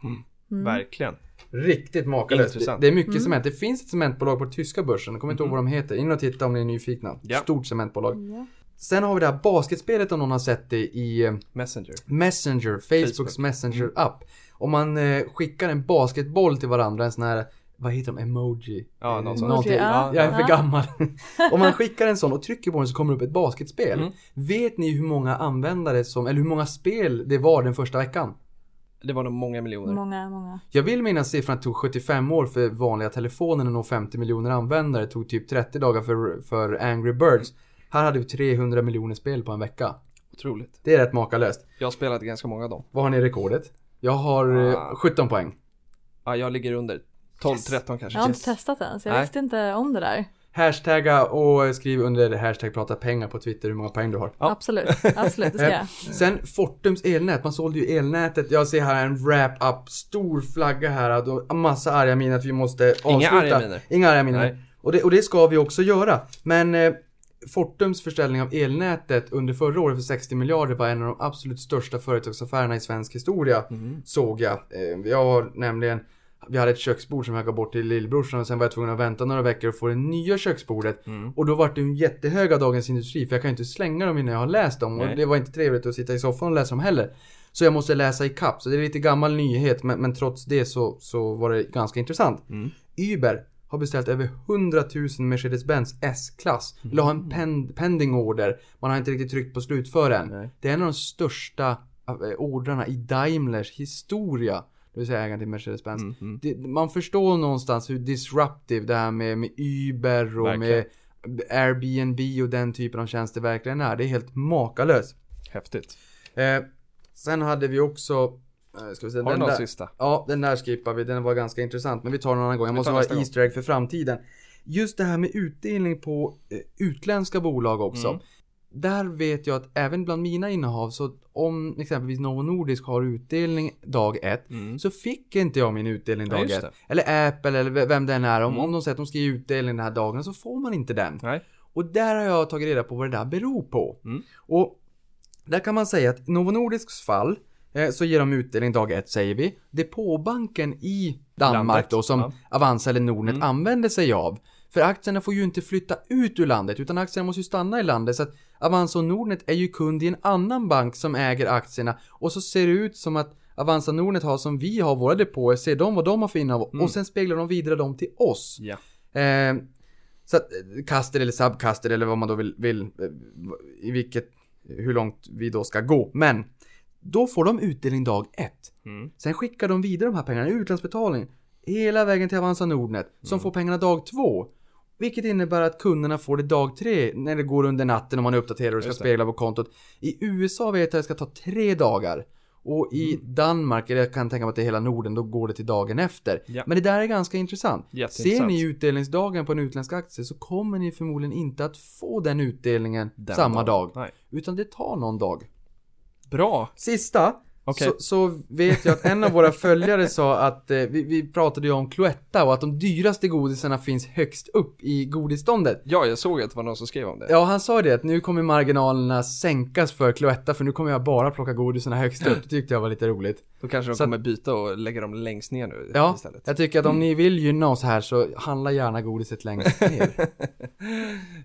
Verkligen. Riktigt makalöst. Det, det är mycket cement. Det finns ett cementbolag på tyska börsen. Jag kommer inte ihåg vad de heter. In och titta om ni är nyfikna. Ja. Stort cementbolag. Ja. Sen har vi det här basketspelet om någon har sett det i eh, Messenger. Messenger, Facebooks Facebook. Messenger-app. Om man eh, skickar en basketboll till varandra, en sån här, vad heter de, emoji? Ja, Eh, någon sån. någonting. Emoji, ja. Jag är för gammal. Om man skickar en sån och trycker på den så kommer det upp ett basketspel. Mm. Vet ni hur många användare som, eller hur många spel det var den första veckan? Det var nog många miljoner. Många, många. Jag vill minnas siffran tog 75 år för vanliga telefonen och nå 50 miljoner användare. Det tog typ 30 dagar för, för Angry Birds. Här hade vi 300 miljoner spel på en vecka. Otroligt. Det är rätt makalöst. Jag har spelat ganska många av dem. Vad har ni i rekordet? Jag har eh, Ah. 17 poäng. Ja, jag ligger under. 12, 13 kanske. Jag har inte testat den så jag Nej. visste inte om det där. Hashtagga och skriv under hashtag prata pengar på Twitter hur många poäng du har. Ja. Absolut, absolut, det ska Eh, jag. Sen Fortums elnät, man sålde ju elnätet. Jag ser här en wrap-up, stor flagga här massa arga miner att vi måste avsluta. Inga arga miner. Inga arga miner. Och det, och det ska vi också göra. Men eh, Fortums försäljning av elnätet under förra året för 60 miljarder var en av de absolut största företagsaffärerna i svensk historia. Mhm. Såg jag. Eh, jag har nämligen vi hade ett köksbord som jag gav bort till lillbrorsan och sen var jag tvungen att vänta några veckor och få det nya köksbordet. Mm. Och då var det en jättehög av Dagens Industri för jag kan ju inte slänga dem innan jag har läst dem. Och Nej. det var inte trevligt att sitta i soffan och läsa dem heller. Så jag måste läsa i kapp. Så det är lite gammal nyhet men, men trots det så, så var det ganska intressant. Mm. Uber har beställt över 100 000 Mercedes-Benz S-klass. Vill ha en pen, pending order. Man har inte riktigt tryckt på slutför än. Nej. Det är en av de största eh, ordrarna i Daimlers historia. Det vill säga ägaren till Mercedes-Benz. Mm, mm. Det, man förstår någonstans hur disruptive det här med, med Uber och Verkligen. med Airbnb och den typen av tjänster verkligen är. Det är helt makalöst. Häftigt. Eh, sen hade vi också... Eh, ska vi se, Har du den någon där, sista? Ja, den där skippar vi. Den var ganska intressant. Men vi tar den en annan gång. Jag måste ha. Easter egg för framtiden. Just det här med utdelning på eh, utländska bolag också. Mm. Där vet jag att även bland mina innehav så om exempelvis Novo Nordisk har utdelning dag ett Mm. så fick inte jag min utdelning Ja, dag just ett. det. Eller Apple eller vem den är. Om, Mm. om de säger att de ska ge utdelning den här dagen så får man inte den. Nej. Och där har jag tagit reda på vad det där beror på. Mm. Och där kan man säga att Novo Nordisks fall så ger de utdelning dag ett säger vi. Depåbanken i Danmark Landet, då som ja. Avanza eller Nordnet Mm. använder sig av. För aktierna får ju inte flytta ut ur landet utan aktierna måste ju stanna i landet. Så att Avanza och Nordnet är ju kund i en annan bank som äger aktierna. Och så ser det ut som att Avanza Nordnet har som vi har våra depåer, ser de vad de har för innehav Mm. och sen speglar de vidare dem till oss. Ja. Eh, så att eh, caster eller subcaster eller vad man då vill, vill eh, i vilket, hur långt vi då ska gå. Men då får de utdelning dag ett. Mm. Sen skickar de vidare de här pengarna utlandsbetalning hela vägen till Avanza Nordnet som Mm. får pengarna dag två. Vilket innebär att kunderna får det dag tre när det går under natten och man uppdaterar och ska spegla på kontot. I USA vet jag att det ska ta tre dagar. Och i Mm. Danmark, eller jag kan tänka mig att det är hela Norden, då går det till dagen efter. Ja. Men det där är ganska intressant. Ser ni utdelningsdagen på en utländsk aktie så kommer ni förmodligen inte att få den utdelningen Den samma dag. Nej. Utan det tar någon dag. Bra. Sista, Okej. så, så vet jag att en av våra följare sa att eh, vi, vi pratade ju om Cloetta och att de dyraste godisarna finns högst upp i godisståndet. Ja, jag såg att det var någon som skrev om det. Ja, han sa det att nu kommer marginalerna sänkas för Cloetta för nu kommer jag bara plocka godisarna högst upp. Det tyckte jag var lite roligt. Då kanske de Så att- kommer byta och lägga dem längst ner nu Ja, istället. jag tycker att om ni vill gynna oss här så handla gärna godiset längst ner.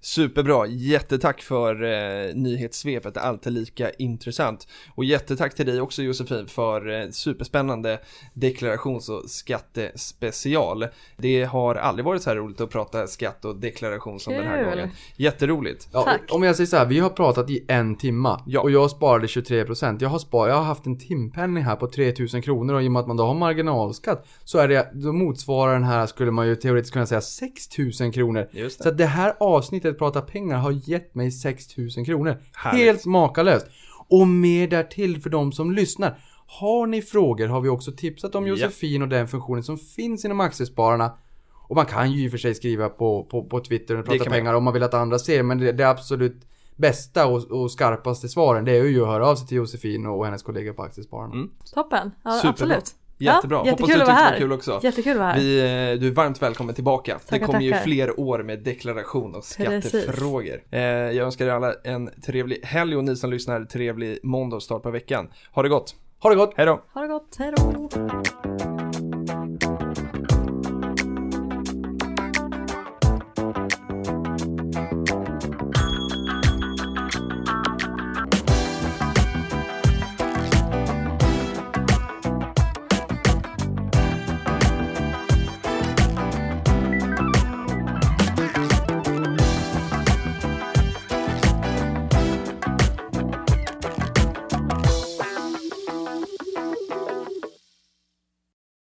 Superbra, jättetack för eh, nyhetssvepet, alltid lika intressant. Och jättetack till dig också Josefin för eh, superspännande deklarations och skattespecial. Det har aldrig varit så här roligt att prata skatt och deklaration som den här Kul. gången. Jätteroligt. Ja, Tack. om jag säger så här, vi har pratat i en timma Ja. och jag sparade 23%. Jag har, spar, jag har haft en timpenning här på 3000 kronor och i och med att man då har marginalskatt så är det, då motsvarar den här, skulle man ju teoretiskt kunna säga 6000 kronor. Just det. Så att det här avsnittet Prata pengar har gett mig 6000 kronor. Härligt. Helt makalöst. Och mer därtill för de som lyssnar. Har ni frågor har vi också tipsat om. Josefin och den funktionen som finns inom Aktiespararna. Och man kan ju i och för sig skriva på, på, på Twitter och prata pengar om man vill att andra ser. Men det, det absolut bästa och, och skarpaste svaren det är ju att höra av sig till Josefin och, hennes kollegor på Aktiespararna. Mm. Toppen, ja, Superbra. absolut. Jättebra. Ja, Hoppas du tyckte det var kul också. Jättekul att vara här. Vi, eh, du är varmt välkommen tillbaka. det Tackar, kommer ju fler år med deklaration och skattefrågor. Eh, jag önskar er alla en trevlig helg och ni som lyssnar trevlig måndag och start på veckan. Ha det gott. Ha det gott! Hej då! Ha det gott, hej då!